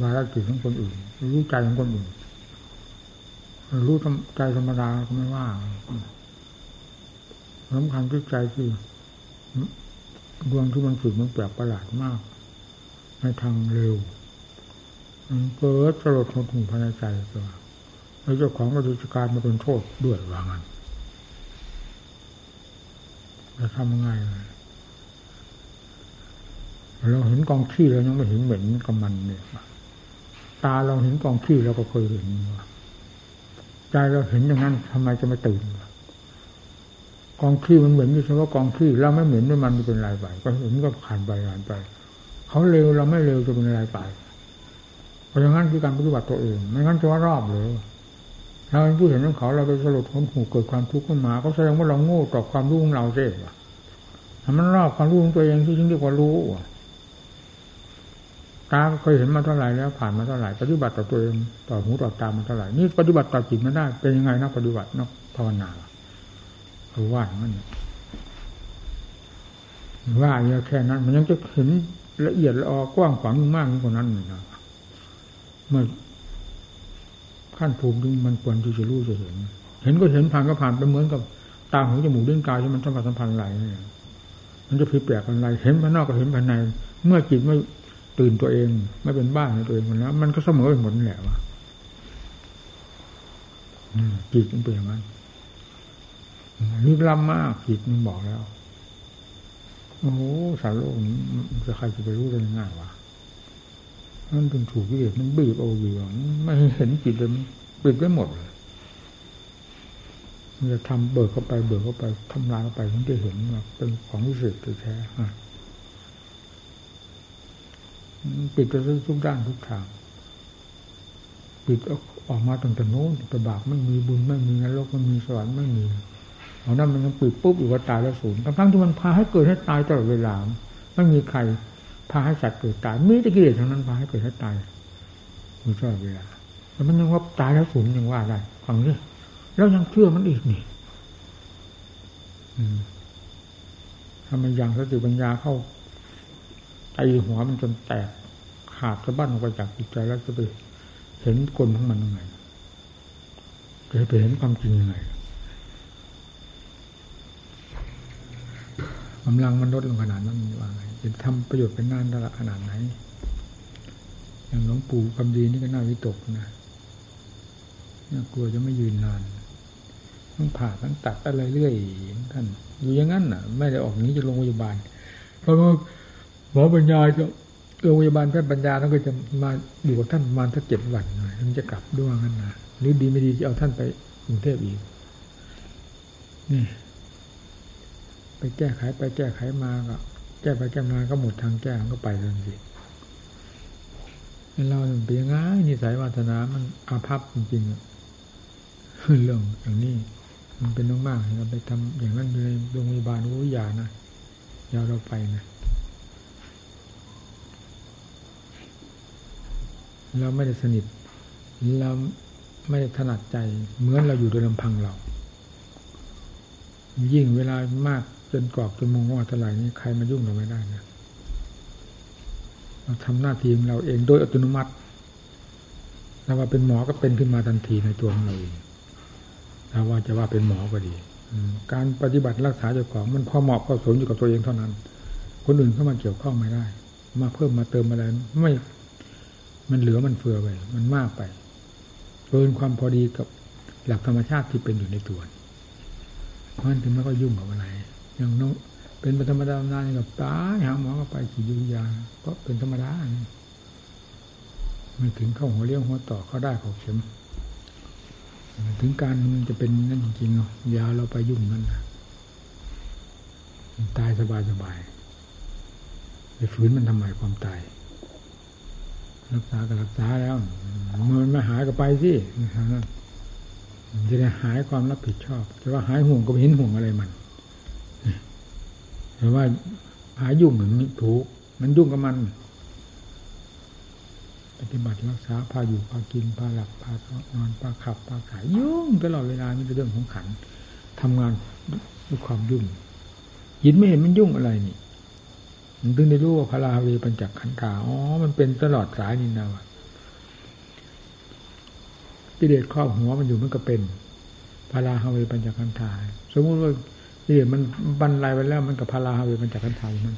วาระจิตของคนอื่น รู้ใจของคนอื่น รู้ใจธรรมดาก็ไม่ว่าสำคัญที่ใจคือดวงที่มันฝึกมันแปลกประหลาดมาก ในทางเร็วเกิดสลดหดหูภายในใจตัวแล้วเจ้าของก็ดูจการมาเป็นโทษด้วยว่างั้นจะทำยังไง เราเห็นกองขี้เรายังไม่เห็นเหม็นกับมันเนี่ยตาเราเห็นกองขี้เราก็เคยเห็นใจเราเห็นอย่างนั้นทำไมจะไม่ตื่นกองขี้มันเหม็นอยู่เฉพาะกองขี้เราไม่เหม็นด้วยมันเป็นไรไปก็เห็นก็ผ่านไปผ่านไปเขาเร็วเราไม่เร็วจะเป็นอะไรไปเพราะอย่างนั้นคือการปฏิบัติตัวเองไม่งั้นจะว่ารอบเลยเราเป็นผู้เห็นของเขาเราไปสลดคนหูเกิดความทุกข์ขึ้นมาก็แสดงว่าเราโง่ต่อความรู้ของเราเองทำมันรอบความรู้ของตัวเองที่จึงเรียกว่ารู้ ตาเคยเห็นมาเท่าไหร่แล้วผ่านมาเท่าไหร่ปฏิบัติต่อตัวเองต่อหูต่อตามันเท่าไหร่นี่ปฏิบัติต่อจิตมันได้เป็นยังไงนักปฏิบัตินักภาวนาคือว่ามันว่าเยอะแค่นั้น มันยังจะเห็นละเอียดละออกว้างขวางมากกว่านั้นนะเมื่อขั้นภูมิมันควรที่จะรู้จะเห็น เห็นก็เห็นผ่านก็ผ่านไปเหมือนกับตาหูจมูกเล่นกายที่มันสัมผัสสัมพันธ์ไหลเนี่ยมันจะผิดแปลกอะไรเห็นภายนอกก็เห็นภายใน เมื่อจิตไม่ ตื่นตัวเอง ไม่เป็นบ้านในตัวเองมันแล้วมันก็เสมอไปหมดแหละว่าจิตมันเป็นอย่างนั้นลึกล้ำมากจิตมันบอกแล้ว โอ้โหสารโลกนี้จะใครจะไปรู้ได้ง่ายวะมันเป็นถูกวิเศษมันบีบเอาบีบไม่เห็นจิตเลยปิดไว้หมดเลยมันจะทำเบิกเข้าไปเบิกเข้าไปทำลายเข้าไปถึงจะเห็นว่าเป็นของวิเศษแท้ ปิดไปทุกด้านทุกทางปิดออกมาตั้งแต่โน้นแต่บาปไม่มีบุญไม่มีนรกไม่มีสวรรค์ไม่มีเอานั้นมันยังปิดปุ๊บอยู่ว่าตายแล้วสูญทั้งที่มันพาให้เกิดให้ตายตลอดเวลาไม่มีใครพาให้สัตว์เกิดตายมีแต่กิเลสทั้งนั้นพาให้เกิดให้ตายมีตลอดเวลาแล้วมันยังว่าตายแล้วสูญยังว่าได้ฟังนี่แล้วยังเชื่อมันอีกนี่ถ้ามันยังสติปัญญาเข้า ตีหัวมันจนแตกขาดสะบั้นออกไปจากจิตใจแล้วจะไปเห็นกลของมันยังไงจะไปเห็นความจริงยังไงกำลังมันลดลงขนาดนั้นว่าไงจะทำประโยชน์เป็นนานระขนาดไหน อย่างหลวงปู่คำดีนี่ก็น่าวิตกนะน่ากลัวจะไม่ยืนนานต้องผ่าต้องตัดอะไรเรื่อยท่านอยู่อย่างนั้นน่ะ ไม่ได้ออกนี้จะโรงพยาบาลเพราะว่า หมอปัญญาจะโรงพยาบาลแพทย์ปัญญาท่านก็จะมาอยู่กับท่านประมาณสักเจ็ดวันหน่อยถึงจะกลับด้วยงั้นนะหรือดีไม่ดีจะเอาท่านไปกรุงเทพอีกนี่ไปแก้ไขไปแก้ไขมาก็แก้ไปแก้มาก็หมดทางแก้ก็ไปเลยสิเราเป็นยังไงนิสัยวาสนา มันอาภัพจริงๆเรื่องอย่างนี้มันเป็นมากๆเราไปทำอย่างนั้นในโรงพยาบาลวุ้ยานะยาวเราไปนะ เราไม่ได้สนิทเราไม่ได้ถนัดใจ เหมือนเราอยู่โดยลำพังเรา ยิ่งเวลามากจนกรอบจนมงว่าเท่าไหร่นี้ใครมายุ่งเราไม่ได้นะเราทำหน้าที่ของเราเองโดยอัตโนมัติถ้าว่าเป็นหมอก็เป็นขึ้นมาทันทีในตัวของเราเองถ้าว่าจะว่าเป็นหมอก็ดีการปฏิบัติรักษาเจ้าของมันพอเหมาะพอสมอยู่กับตัวเองเท่านั้น คนอื่นเข้ามาเกี่ยวข้องไม่ได้ มาเพิ่มมาเติมอะไรไม่ มันเหลือมันเฟือไป มันมากไปเกินความพอดีกับหลักธรรมชาติที่เป็นอยู่ในตัวเพราะนั้นถึงไม่ก็ยุ่งกับอะไร อย่างน้องเป็นธรรมดานานกับตายหาหมอก็ไปขี่ยุยาก็เป็นธรรมดาไม่ถึงเข้าหัวเลี้ยงหัวต่อเขาได้ขอเข็มถึงการมันจะเป็นนั่นจริงๆเนาะยาเราไปยุ่งนั่นนะตายสบายสบายไปฝืนมันทำไมความตาย รักษาก็รักษาแล้วมันไม่หายก็ไปสิจะได้หายความรับผิดชอบ แต่ว่าหายห่วงก็ไม่เห็นห่วงอะไรมันแต่ว่าหายยุ่งเหมือนถูก มันยุ่งกับมัน ปฏิบัติรักษาพาอยู่พากินพาหลับพานอนพาขับพาขายยุ่งตลอดเวลานี่เป็นเรื่องของขันทำงานด้วยความยุ่งยินไม่เห็นมันยุ่งอะไรนี่ ถึงได้รู้ว่าพระราวีปัญจขันธาอ๋อ มันเป็นตลอดสายนี่นะวะกิเลสครอบหัวมันอยู่มันก็เป็นพระราฮาวีปัญจขันธาสมมติว่ากิเลสมันบรรลัยไปแล้ว มันกับพระราฮาวีปัญจขันธายมัน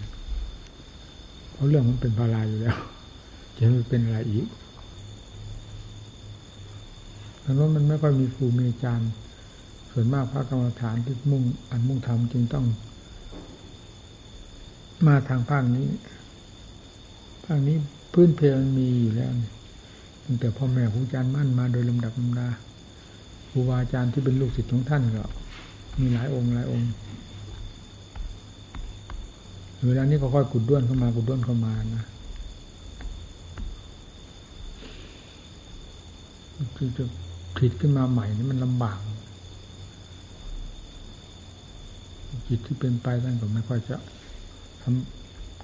เพราะเรื่องมันเป็นพาราอยู่แล้วจะไม่เป็นอะไรอีกเพราะว่ามันไม่ค่อยมีครูมีอาจารย์ ส่วนมากพระกรรมฐานที่มุ่งอันมุ่งทำจึงต้อง มาทางภาคนี้ภาคนี้พื้นเพมันมีอยู่แล้วตั้งแต่พ่อแม่ครูอาจารย์มั่นมาโดยลำดับลำดาครูบาอาจารย์ที่เป็นลูกศิษย์ของท่านก็มีหลายองค์หลายองค์เวลานี้ก็ค่อยกุดด้วนเข้ามากุดด้วนเข้ามานะที่จะผิดขึ้นมาใหม่นี่มันลำบากจิตที่เป็นไปท่านก็ไม่ค่อยจะ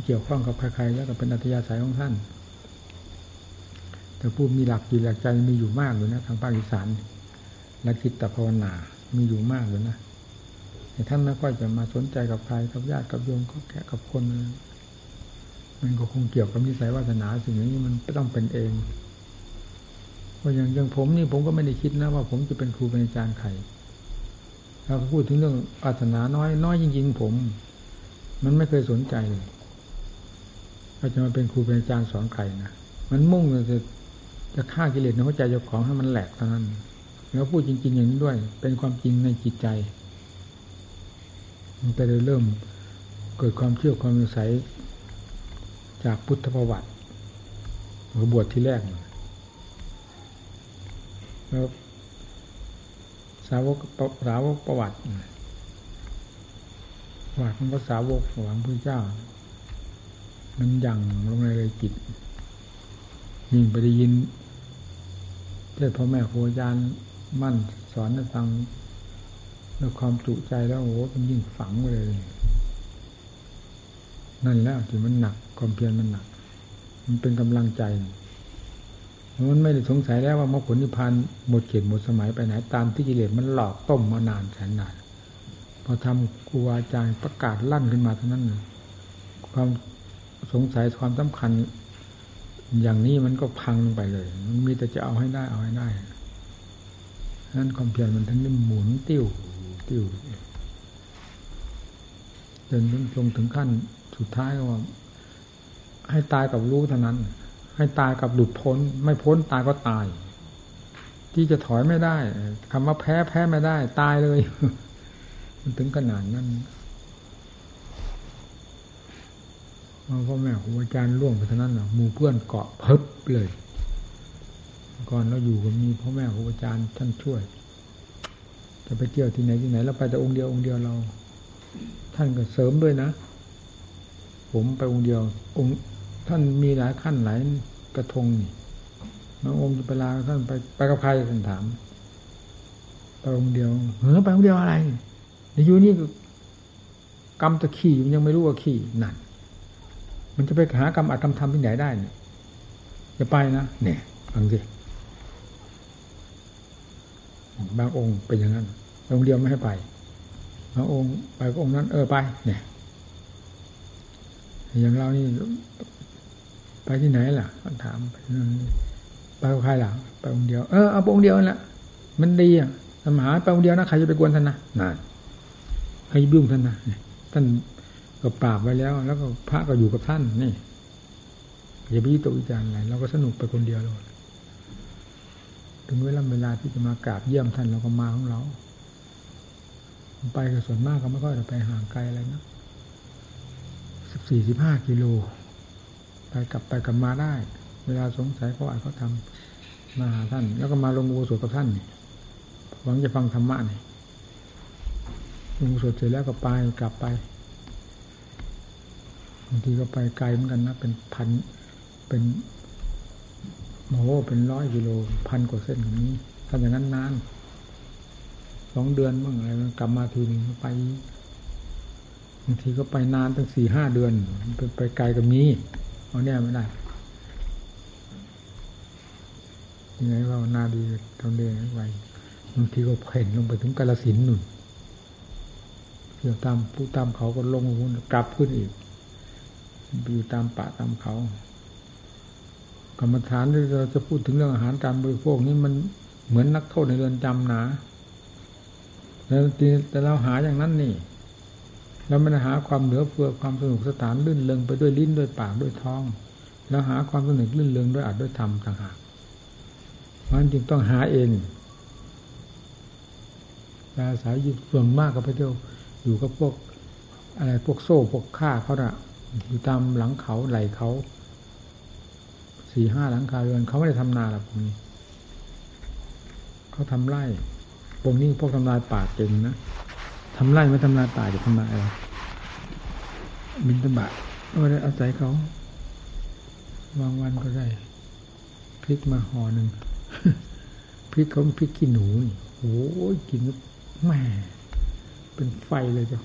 เกี่ยวข้องกับใครๆแล้วก็เป็นอัธยาศัยของท่าน แต่ผู้มีหลักจิตหลักใจมีอยู่มากเลยนะทางภาคอีสานและจิตภาวนามีอยู่มากเลยนะแต่ท่านไม่ค่อยจะมาสนใจกับใครกับญาติกับโยมก็แค่กับคน มันก็คงเกี่ยวกับนิสัยวาสนาสิ่งนี้มันต้องเป็นเองเพราะอย่างอย่างผมนี่ผมก็ไม่ได้คิดนะว่าผมจะเป็นครูเป็นอาจารย์ใครเราพูดถึงเรื่องวาสนาน้อยน้อยจริงๆผม มันไม่เคยสนใจเลยเราจะมาเป็นครูเป็นอาจารย์สอนใครนะมันมุ่งจะจะฆ่ากิเลสในหัวใจเจ้าของให้มันแหลกเท่านั้น แล้วพูดจริง ๆ อย่างนี้ด้วย เป็นความจริงในจิตใจ มันก็เลยเริ่มเกิดความเชื่อความสงสัยจากพุทธประวัติบวชที่แรกแล้วสาวกสาวกประวัติ วัติของพระสาวกของพระเจ้า มันยังลงในเลยจิตยิ่งไปได้ยินเทศพ่อแม่ครูอาจารย์มั่นสอนให้ฟังด้วยความจุใจแล้วโอ้โหมันยิ่งฝังเลย นั่นแล้วที่มันหนักความเพียรมันหนัก มันเป็นกำลังใจมันไม่ได้สงสัยแล้วว่ามรรคผลนิพพานหมดเขตหมดสมัยไปไหนตามที่กิเลสมันหลอกต้มมานานแสนนาน พอทำครูอาจารย์ประกาศลั่นขึ้นมาเท่านั้นความสงสัยความสำคัญ อย่างนี้มันก็พังไปเลย มันมีแต่จะเอาให้ได้เอาให้ได้นั้นความเพียรมันทั้งนี้หมุนติ้วติ้วจนลงถึงขั้นสุดท้ายว่า ให้ตายกับรู้เท่านั้น ให้ตายกับหลุดพ้น ไม่พ้นตายก็ตาย ที่จะถอยไม่ได้คำว่าแพ้แพ้ไม่ได้ ตายเลย มันถึงขนาดนั้นพ่อแม่ครูอาจารย์ล่วงไปเท่านั้นหมู่เพื่อนเกาะเพิบเลย ก่อนเราอยู่ก็มีพ่อแม่ครูอาจารย์ท่านช่วย จะไปเที่ยวที่ไหนที่ไหนเราไปแต่องค์เดียวองค์เดียวเรา ท่านก็เสริมด้วยนะ ผมไปองค์เดียว องค์ท่านมีหลายขั้นหลายกระทงนี่บางองค์จะไปลาท่านไปไปกับใครท่านถามไปองค์เดียวเฮ้อไปองค์เดียวอะไร อยู่นี่กรรมตะขี่ยังไม่รู้ว่าขี่นั่นมันจะไปหากรรมอัตกรรมทำที่ไหนได้เนี่ยจะไปนะเนี่ยฟังสิบางองค์เป็นอย่างนั้นองค์เดียวไม่ให้ไปบางองค์ไปก็องค์นั้น เออไป เนี่ย อย่างเรานี่ไปที่ไหนล่ะถามไปกับใครล่ะไปองค์เดียวเออเอาองค์เดียวนั่นแหละมันดีอะสมหาไปองค์เดียวนะใครจะไปกวนท่านนะนั่น ใครยุ่งท่านนะท่านก็ปราบไว้แล้ว แล้วก็พระก็อยู่กับท่านนี่อย่าไปยึดตัววิจารณ์อะไรเราก็สนุกไปคนเดียวเลยถึงเวลาเวลาที่จะมากราบเยี่ยมท่านเราก็มาของเรา ไปก็ส่วนมากก็ไม่ค่อยจะไปห่างไกลอะไรนะสิบสี่สิบห้ากิโลไปกลับไปกลับมาได้ เวลาสงสัยเขาอาจเขาทำมาหาท่าน แล้วก็มาลงอุโสถกับท่านหวังจะฟังธรรมะนี่ ลงอุโสถเสร็จแล้วก็ไปกลับไปบางทีก็ไปไกลเหมือนกันนะเป็นพันเป็นโอ้เป็นร้อยกิโลพันกว่าเส้นอย่างนี้ถ้าอย่างนั้นนานสองเดือนบ้างอะไรกลับมาทีนึงไปบางทีก็ไปนานตั้งสี่ห้าเดือนไปไปไกลกับมีเอาแน่ไม่ได้ยังไงว่านาดีตอนเดียวไปบางทีก็เพ่นลงไปถึงกาลสินหนุน เที่ยวตามผู้ตามเขาก็ลงกลับขึ้นอีก อยู่ตามป่าตามเขากรรมฐานที่เราจะพูดถึงเรื่องอาหารการบริโภคนี้มันเหมือนนักโทษในเรือนจำนะแล้วแต่เราหาอย่างนั้นนี่เราไม่ได้หาความเหนือเฟือความสนุกสนานลื่นเลงไปด้วยลิ้นด้วยปากด้วยท้อง แล้วหาความสนุกลื่นเลงด้วยอัดด้วยธรรมต่างหากมันจึงต้องหาเองอาศัยอยู่ส่วนมากก็ไปเที่ยว อยู่กับพวก อะไรพวกโซ่พวกข้าเขาอะอยู่ตามหลังเขาไหลเขาสี่ห้าหลังคาเรือนเขาไม่ได้ทำนาหรอกพวกนี้เขาทำไร่พวกนี้พวกทำลายป่าเก่งนะทำไร่ไม่ทำลายป่าจะทำลายอะไรบินตบะก็ได้อาศัยเขาวางวันก็ได้พริกมาห่อหนึ่งพริกเขาพริกขี้หนูนี่โอ้ยกินแม่ เป็นไฟเลยจ้ะ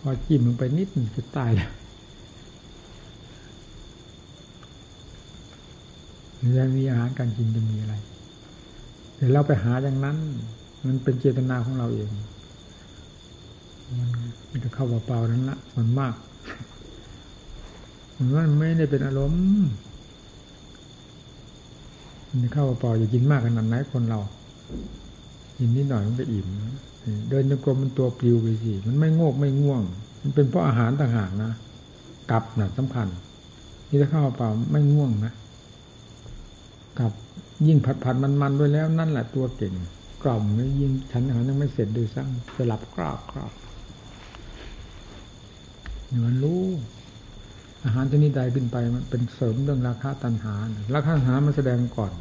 พอจิ้มลงไปนิดจะตายแล้วจะมีอาหารการกินจะมีอะไรเดี๋ยวเราไปหาอย่างนั้น มันเป็นเจตนาของเราเอง มันจะเข้าเปล่าๆนั้นละมันมากมันไม่ได้เป็นอารมณ์มันเข้าเปล่าอย่ากินมากขนาดไหนคนเรา กินนิดหน่อยมันก็อิ่มเดินจงกรมมันตัวปลิวไปสิมันไม่โงกไม่ง่วง มันเป็นเพราะอาหารต่างหากนะกับน่ะสำคัญนี่ถ้าเข้าเปล่าไม่ง่วงนะกับยิ่งผัดผัดมันมันด้วยแล้วนั่นแหละตัวเก่งกล่อมแล้วยิ่งฉันอาหารยังไม่เสร็จดูซ้ำจะหลับกรอบกรอบมันรู้อาหารชนิดใดขึ้นไปมันเป็นเสริมเรื่องราคาตันหาราคาตันหามันแสดงก่อน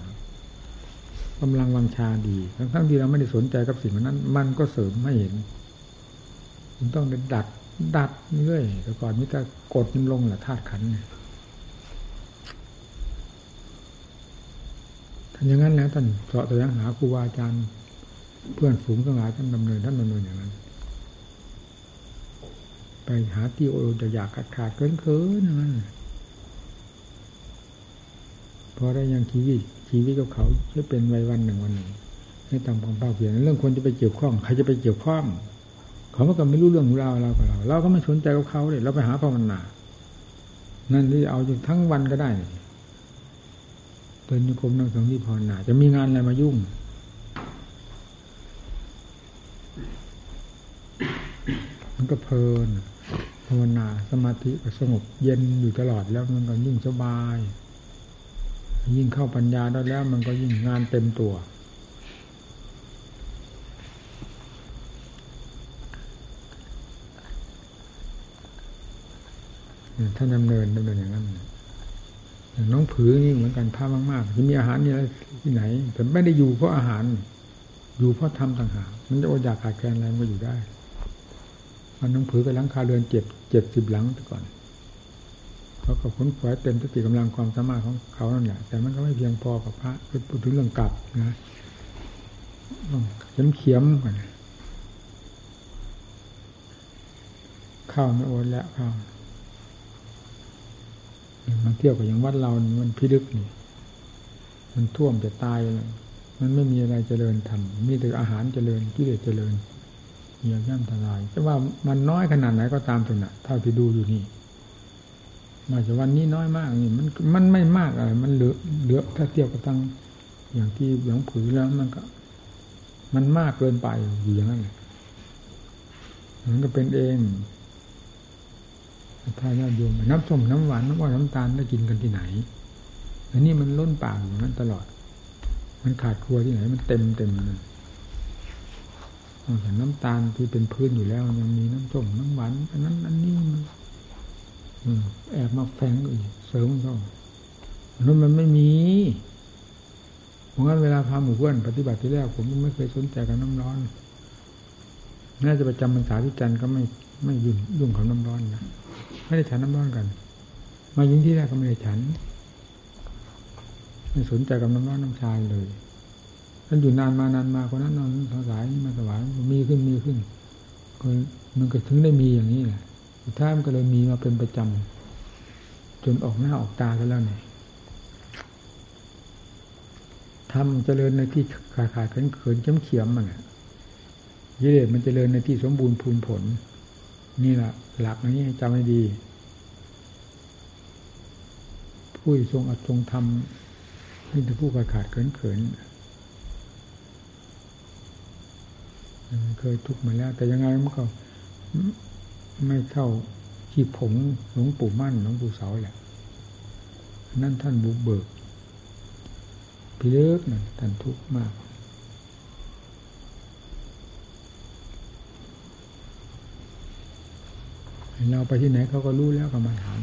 กำลังวังชาดีทั้งทั้งที่เราไม่ได้สนใจกับสิ่งนั้น มันก็เสริมไม่เห็นมันต้องดัดดัดเรื่อยแต่ก่อนมิแต่กดมันลงแหละธาตุขันเนี่ยท่านอย่างนั้นแล้วท่านเสาะแสวงหาครูบาอาจารย์เพื่อนฝูงทั้งหลายท่านดำเนินท่านดำเนินอย่างนั้น ไปหาที่โอจะอยากขาดขาดเกินเกินนั่น พอได้ยังชีวิตชีวิตกับเขาจะเป็นวัยวันหนึ่งวันหนึ่งไม่ตามความเป้าเพียงเรื่องคนจะไปเกี่ยวข้อง ใครจะไปเกี่ยวข้องเขาก็ไม่รู้เรื่องของเราเรากับเรา เราก็ไม่สนใจกับเขาเลยเราไปหาภาวนานั่นที่เอาจนทั้งวันก็ได้เดินโยกมนั่งสมาธิภาวนาจะมีงานอะไรมายุ่งมันก็เพลินภาวนาสมาธิก็สงบเย็นอยู่ตลอดแล้วมันก็ยิ่งสบาย ยิ่งเข้าปัญญาได้แล้ว มันก็ยิ่งงานเต็มตัวท่าดำเนินดำเนินอย่างนั้นน้องผือนี่เหมือนกันท่ามากๆจะมีอาหารนี่อะไรที่ไหน แต่ไม่ได้อยู่เพราะอาหาร อยู่เพราะทำต่างหากมันจะอดอยากขาดแคลนอะไรมันก็อยู่ได้มันน้องผือไปหลังคาเรือนเจ็ดเจ็ดสิบหลังแต่ก่อน เขาก็ขนขวายเต็มสติกำลังความสามารถของเขานั่นแหละแต่มันก็ไม่เพียงพอกับพระพูดถึงเรื่องกลับนะต้องเขียมเขียมกันข้าวไม่โอนแล้วข้าวมาเที่ยวกับอย่างวัดเรานี่มันพิลึกนี่ มันท่วมจะตายเลยมันไม่มีอะไรเจริญทำมีแต่อาหารเจริญที่เดเจริญเหี่ยวย่ำทลายแต่ว่ามันน้อยขนาดไหนก็ตามตัวน่ะเท่าที่ดูอยู่นี่ มาจากวันนี้น้อยมากนี่มันมันไม่มากอะไรมันเหลือเหลือถ้าเทียบกับตั้งอย่างที่หลวงผือแล้วมันก็ มันมากเกินไปอยู่อย่างนั้นมันก็เป็นเองถ้าญาติโยมน้ำส้มน้ำหวานน้ำว่าน้ำตาลได้กินกันที่ไหนอันนี้มันล้นปากอย่างนั้นตลอด มันขาดครัวที่ไหน มันเต็มเต็มเลยแต่น้ำตาลที่เป็นพื้นอยู่แล้วยังมีน้ำส้มน้ำหวานอันนั้น อันนี้มัน แอบมาแฝงอีกเสริมเข้านั่นมันไม่มีเพราะงั้นเวลาพาหมู่เพื่อนปฏิบัติที่แรกผมไม่เคยสนใจกับน้ำร้อน น่าจะประจำพรรษาที่จันก็ไม่ไม่ยุ่งยุ่งกับน้ำร้อนนะไม่ได้ฉันน้ำร้อนกัน มายิงที่แรกก็ไม่ได้ฉัน ไม่สนใจกับน้ำร้อนน้ำชาเลยท่านอยู่นานมานานมาคนนั้นนอนสายมาสวายมีขึ้นมีขึ้นมันก็ถึงได้มีอย่างนี้แหละ สุดท้ายมันก็เลยมีมาเป็นประจำ จนออกหน้าออกตากันแล้วเนี่ยทำเจริญในที่ขาดขาดเขินเขินเขียมเขียมมันอะยิเลสมันเจริญในที่สมบูรณ์พูนผล นี่แหละหลักอันนี้จำให้ดี ผู้ทรงอัดทรงทำนี่จะผู้ขาดขาดเขินเขินเคยทุกข์มาแล้ว แต่ยังไงมันก็ ไม่เท่าขีผงหลวงปู่มั่นหลวงปู่เสาแหละนั่นท่านบุกเบิกพิเลิกนั่นท่านทุกข์มาก เราไปที่ไหนเขาก็รู้แล้วก็มาถาม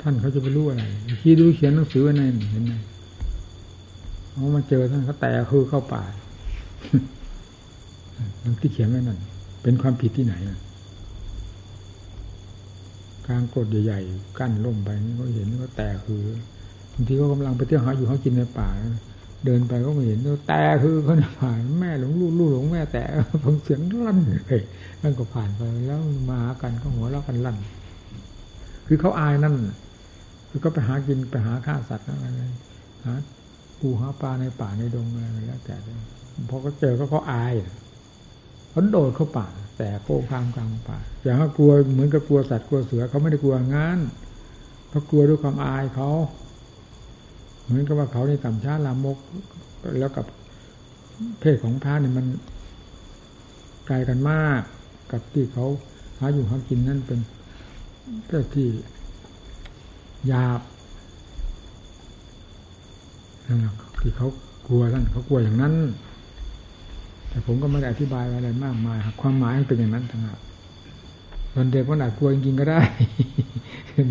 ท่านเขาจะไปรู้อะไรที่ดูเขียนหนังสือไว้ในเห็นไหมเขามาเจอท่านเขาแต่คือเข้าป่าที่เขียนไว้นั่นเป็นความผิดที่ไหน กลางกดใหญ่ๆกั้นล่มไปนี่เขาเห็นก็แต่คือบางทีเขากำลังไปเที่ยวหาอยู่เขากินในป่า เดินไปก็ไม่เห็นแต่คือเขาผ่านแม่หลงลูกลูกหลงแม่แต่ฟังเสียงลั่นเลยนั่นก็ผ่านไปแล้วมาหากันก็หัวเราะกันลั่น คือเขาอายนั่นคือก็ไปหากินไปหาฆ่าสัตว์อะไรหาปูหาปลาในป่าในดงอะไรแล้วแต่พอเขาเจอก็เขาอายเขาโดดเข้าป่า แต่โค้งข้ามกลางป่าอย่างเขากลัวเหมือนกับกลัวสัตว์กลัวเสือเขาไม่ได้กลัวงานเขากลัวด้วยความอายเขาเหมือนกับว่าเขาในต่ำช้าลามก แล้วกับเพศของพระเนี่ยมันไกลกันมาก กับที่เขาหาอยู่หากินนั่นเป็นเพศที่หยาบนั่นแหละที่เขากลัวท่านเขากลัวอย่างนั้น แต่ผมก็ไม่ได้อธิบายอะไรมากมายความหมายเป็นอย่างนั้นทั้งนั้นตอนเด็กมันอาจกลัวจริงๆก็ได้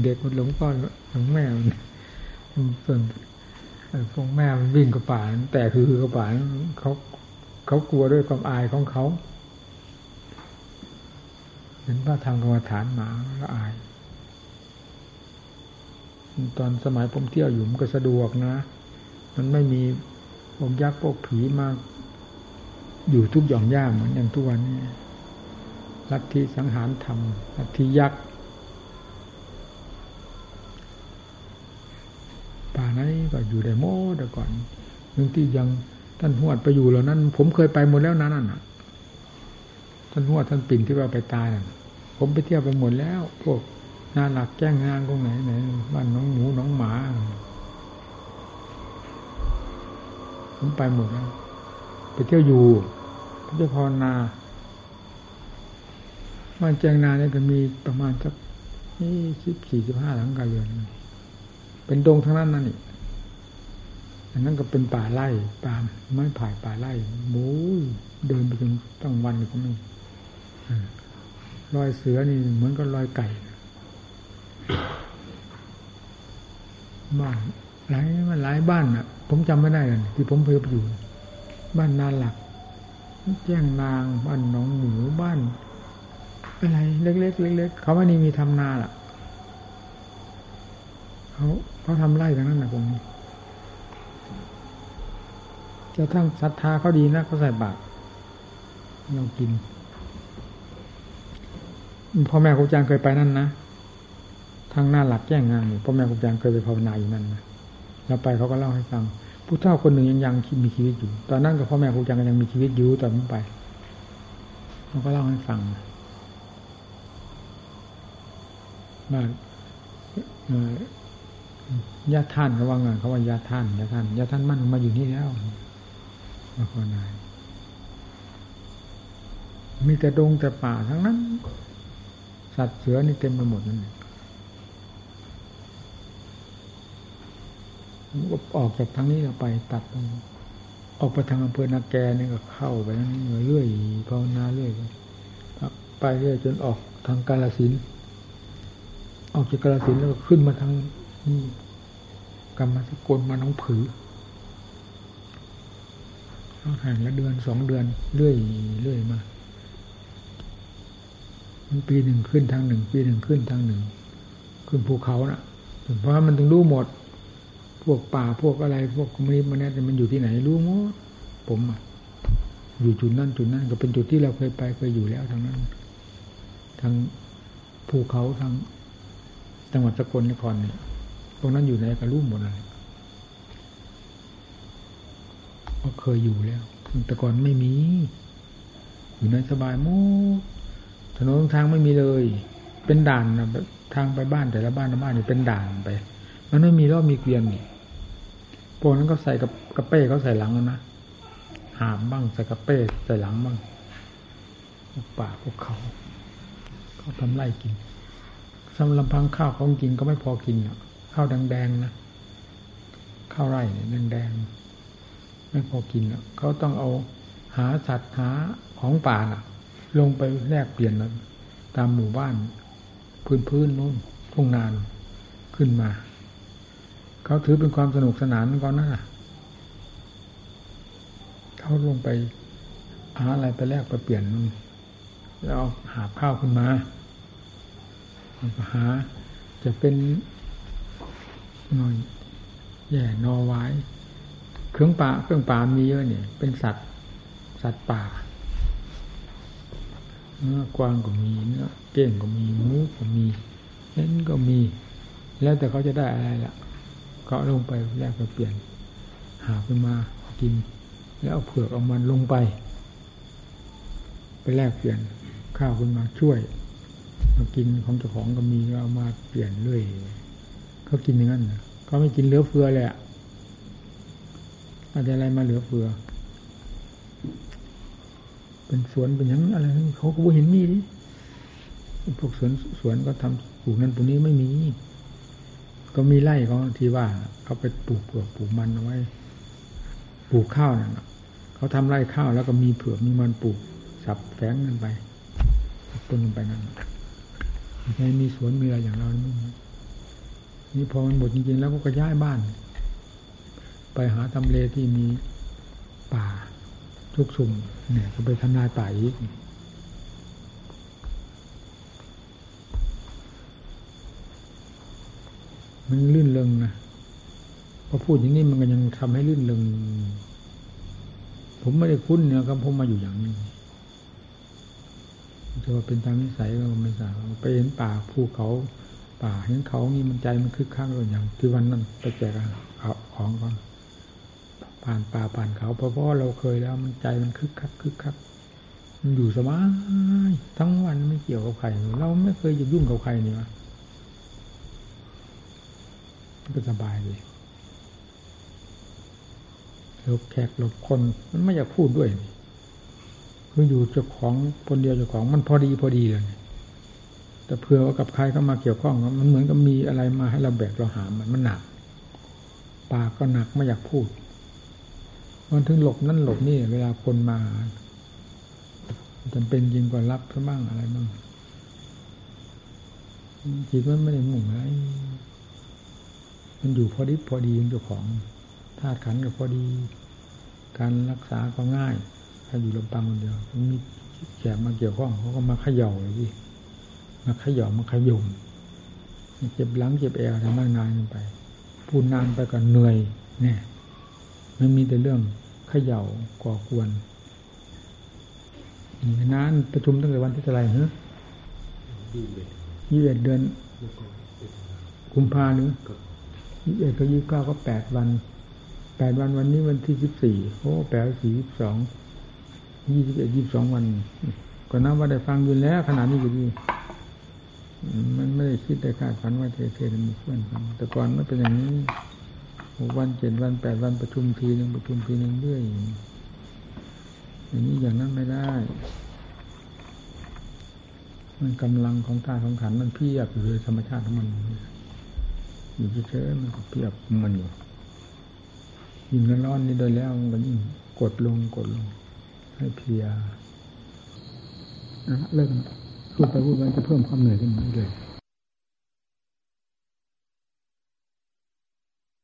เด็กมันหลงพ่อหลงแม่มันส่วนพวกแม่มันวิ่งกับป่านแต่คือคือกับป่านเขาเขากลัวด้วยความอายของเขาเห็นว่าทำกรรมฐานหมาแล้วอาย ตอนสมัยผมเที่ยวอยู่มันก็สะดวกนะ มันไม่มีพวกยักษ์พวกผีมา อยู่ทุกหย่อมย่าเหมือนอย่างทุกวันนี้ลัทธิสังหารธรรมลัทธิยักษ์ป่านั้นก็อยู่ได้โมแต่ก่อนบางที่ยังท่านหวดไปอยู่เหล่านั้น ผมเคยไปหมดแล้วนั้นน่ะ ท่านหวดท่านปิ่นที่ว่าไปตายน่ะ ผมไปเที่ยวไปหมดแล้ว พวกนาหลักแจ้งงานตรงไหนไหนบ้านน้องหมูน้องหมา ผมไปหมดแล้ว ไปเที่ยวอยู่ไปเที่ยวภาวนาบ้านแจงนาเนี่ยก็มีประมาณสักยี่สิบสี่สิบห้าหลังกาเรือนเป็นดงทั้งนั้นนั่นนี่อันนั้นก็เป็นป่าไร่ป่าไม้ไผ่ป่าไร่มูเดินไปจนตั้งวันก็ม่รอยเสือนี่เหมือนกับรอยไก่บ้านหลายมันหลายบ้านอะ ผมจำไม่ได้เลยที่ผมเคยไปอยู่ บ้านนาหลัก แจ้งนาง บ้านน้องหมูบ้าน อะไร เล็กๆเล็กๆเขาว่านี่มีทำนาล่ะเขาเขาทำไร่ทั้งนั้นนะผมจะทั้งศรัทธาเขาดีนะเขาใส่บาตรเรากินพ่อแม่ครูอาจารย์เคยไปนั่นนะทางหน้าหลักแจ้งงานพ่อแม่ครูอาจารย์เคยไปภาวนาอยู่นั่นนะแล้วไปเขาก็เล่าให้ฟัง ผู้เฒ่าคนหนึ่งยังยังมีชีวิตอยู่ ตอนนั้นกับพ่อแม่ครูอาจารย์ยังมีชีวิตอยู่ตอนนั้นไปเขาก็เล่าให้ฟังว่าญาติท่านเขาว่าไงเขาว่าญาติท่านญาติท่านญาติท่านมั่นมาอยู่นี่แล้วมาภาวนายมีแต่ดงแต่ป่าทั้งนั้น สัตว์เสือนี่เต็มไปหมดนั่น ออกจากทางนี้เราไปตัดออกไปทางอำเภอนาแกนี่ก็เข้าไปนั่นเรื่อยภาวนาเรื่อยไปเรื่อยจนออกทางกาลสินออกจากกาลสินแล้วก็ขึ้นมาทางกรรมสกลมาน้องผือห่างละเดือนสองเดือนเรื่อยเรื่อยมาปีหนึ่งขึ้นทางหนึ่ง ปีหนึ่งขึ้นทางหนึ่ง ขึ้นภูเขานะ่ะเพราะมันต้องรู้หมด พวกป่าพวกอะไร พวกคอมมิวนิสต์มันเนี่ยมันอยู่ที่ไหนรู้หมดผมอะอยู่จุดนั้นจุดนั้นก็เป็นจุดที่เราเคยไปเคยอยู่แล้วทางนั้นทางภูเขาทางจังหวัดสกลนครเนี่ยพวกนั้นอยู่ไหนก็รู้หมดเลยเพราะเคยอยู่แล้ว แต่ก่อนไม่มี อยู่ในสบายมุกถนนทางไม่มีเลย เป็นด่านนะทางไปบ้านแต่ละบ้านละบ้านนี่เป็นด่านไป มันไม่มีรอบมีเกวียนนี่ พวกนั้นก็ใส่กับกระเป้เขาใส่หลังนะหามบ้างใส่กระเป้ใส่หลังบ้างพวกป่าพวกเขาเขาทำไร่กินสำลำพังข้าวของกินก็ไม่พอกินอะข้าวแดงๆนะข้าวไร่เนี่ยแดงๆไม่พอกินอะเขาต้องเอาหาสัตว์หาของป่าน่ะ ลงไปแลกเปลี่ยนตามหมู่บ้าน พื้นพื้นนู้นทุ่งนานขึ้นมา เขาถือเป็นความสนุกสนานก่อนนะเขาลงไปหาอะไรไปแลกไปเปลี่ยนแล้วหาข้าวขึ้นมาหา จะเป็นหน่อยแย่นอไว้เครื่องป่าเครื่องป่ามีเยอะเนี่ย เป็นสัตว์สัตว์ป่าเนื้อกวางก็มีเนื้อเก้งก็มีหมูก็มีเน้นก็มี แล้วแต่เขาจะได้อะไรล่ะ ก็ลงไปแลกไปเปลี่ยน หาขึ้นมากิน แล้วเอาเผือกเอามันลงไป ไปแลกเปลี่ยนข้าวขึ้นมาช่วยมากินของเจ้าของก็มีเอามาเปลี่ยนเรื่อยเขากินอย่างนั้นเขาไม่กินเหลือเฟือเลยอะอะไรอะไรมาเหลือเฟือ เป็นสวนเป็นอย่างอะไรเขาก็บ่เห็นมีดิพวกสวนสวนก็ทำปลูกนั้นปลูกนี้ไม่มี ก็มีไร่เขาที่ว่าเขาไปปลูกเผือกปลูกมันเอาไว้ ปลูกข้าวนั่นเขาทำไร่ข้าวแล้วก็มีเผือกมีมันปลูกสับแฝงกันไปต้นลงไปนั่นไม่มีสวนมีอะไรอย่างเรานี่นี่พอมันหมดจริงๆแล้วก็ย้ายบ้าน ไปหาทำเลที่มีป่าทุกสุ่มเนี่ยก็ไปทำนายป่าอีก มันลื่นเลงนะพอพูดอย่างนี้มันก็ยังทำให้ลื่นเลงผมไม่ได้คุ้นเนี่ยครับผมมาอยู่อย่างนี้จะว่าเป็นตามนิสัยก็ไม่ทราบไปเห็นป่าภูเขาป่าเห็นเขานี่มันใจมันคึกคักเลยอย่างที่วันนั้นไปแจกของก่อนผ่านป่าผ่านเขาเพราะเพราะเราเคยแล้วมันใจมันคึกคักคึกคักมันอยู่สบายทั้งวันไม่เกี่ยวกับใครเราไม่เคยจะยุ่งกับใครนี่วะ ก็สบายเลยหลบแขกหลบคนมันไม่อยากพูดด้วยนี่คืออยู่เจ้าของคนเดียวเจ้าของมันพอดีพอดีเลยแต่เผื่อว่ากับใครเข้ามาเกี่ยวข้องมันเหมือนกับมีอะไรมาให้เราแบกเราหามันมันหนักปากก็หนักไม่อยากพูดมันถึงหลบนั่นหลบนี่ เวลาคนมาจำเป็นยิงกว่ารับซะบ้างอะไรบ้างจิตมันไม่ได้มุ่งอะไร มันอยู่พอดีพอดีเจ้าของธาตุขันก็พอดี การรักษาก็ง่าย ถ้าอยู่ลำพังคนเดียวมีแขกมาเกี่ยวข้องเขาก็มาเขย่าเลยพี่มาขย่อมาขยุ่มเจ็บหลังเจ็บแอวทำมากนานไปพูดนานไปก็เหนื่อยเนี่ยมันมีแต่เรื่องเขย่าก่อกวนนานประชุมตั้งแต่วันที่เท่าไหร่ฮะยี่สิบเอ็ดเดือนกุมภาหรือ ยี่สิบเอ็ดก็ยี่สิบเก้าก็แปดวันแปดวันวันนี้วันที่สิบสี่โอ้แปดสี่สิบสองยี่สิบเอ็ดยี่สิบสองวันก็นับว่าได้ฟังอยู่แล้วขนาดนี้อยู่ดีมันไม่ได้คิดได้คาดฝันว่าเทเทจะมีเพื่อนฟังแต่ก่อนไม่เป็นอย่างนี้หกวันเจ็ดวันแปดวันประชุมทีหนึ่งประชุมทีหนึ่งเรื่อยอย่างนี้อย่างนั้นไม่ได้ มันกำลังของตาของขันมันเพียบอยู่เลยธรรมชาติของมัน อยู่เฉยๆมันก็เพียบมันอยู่ยิ่งร้อนนี่โดยแล้วมันยิ่งกดลงกดลง ให้เพียนะเลิกพูดไปพูดไปจะเพิ่มความเหนื่อยขึ้นมาเลย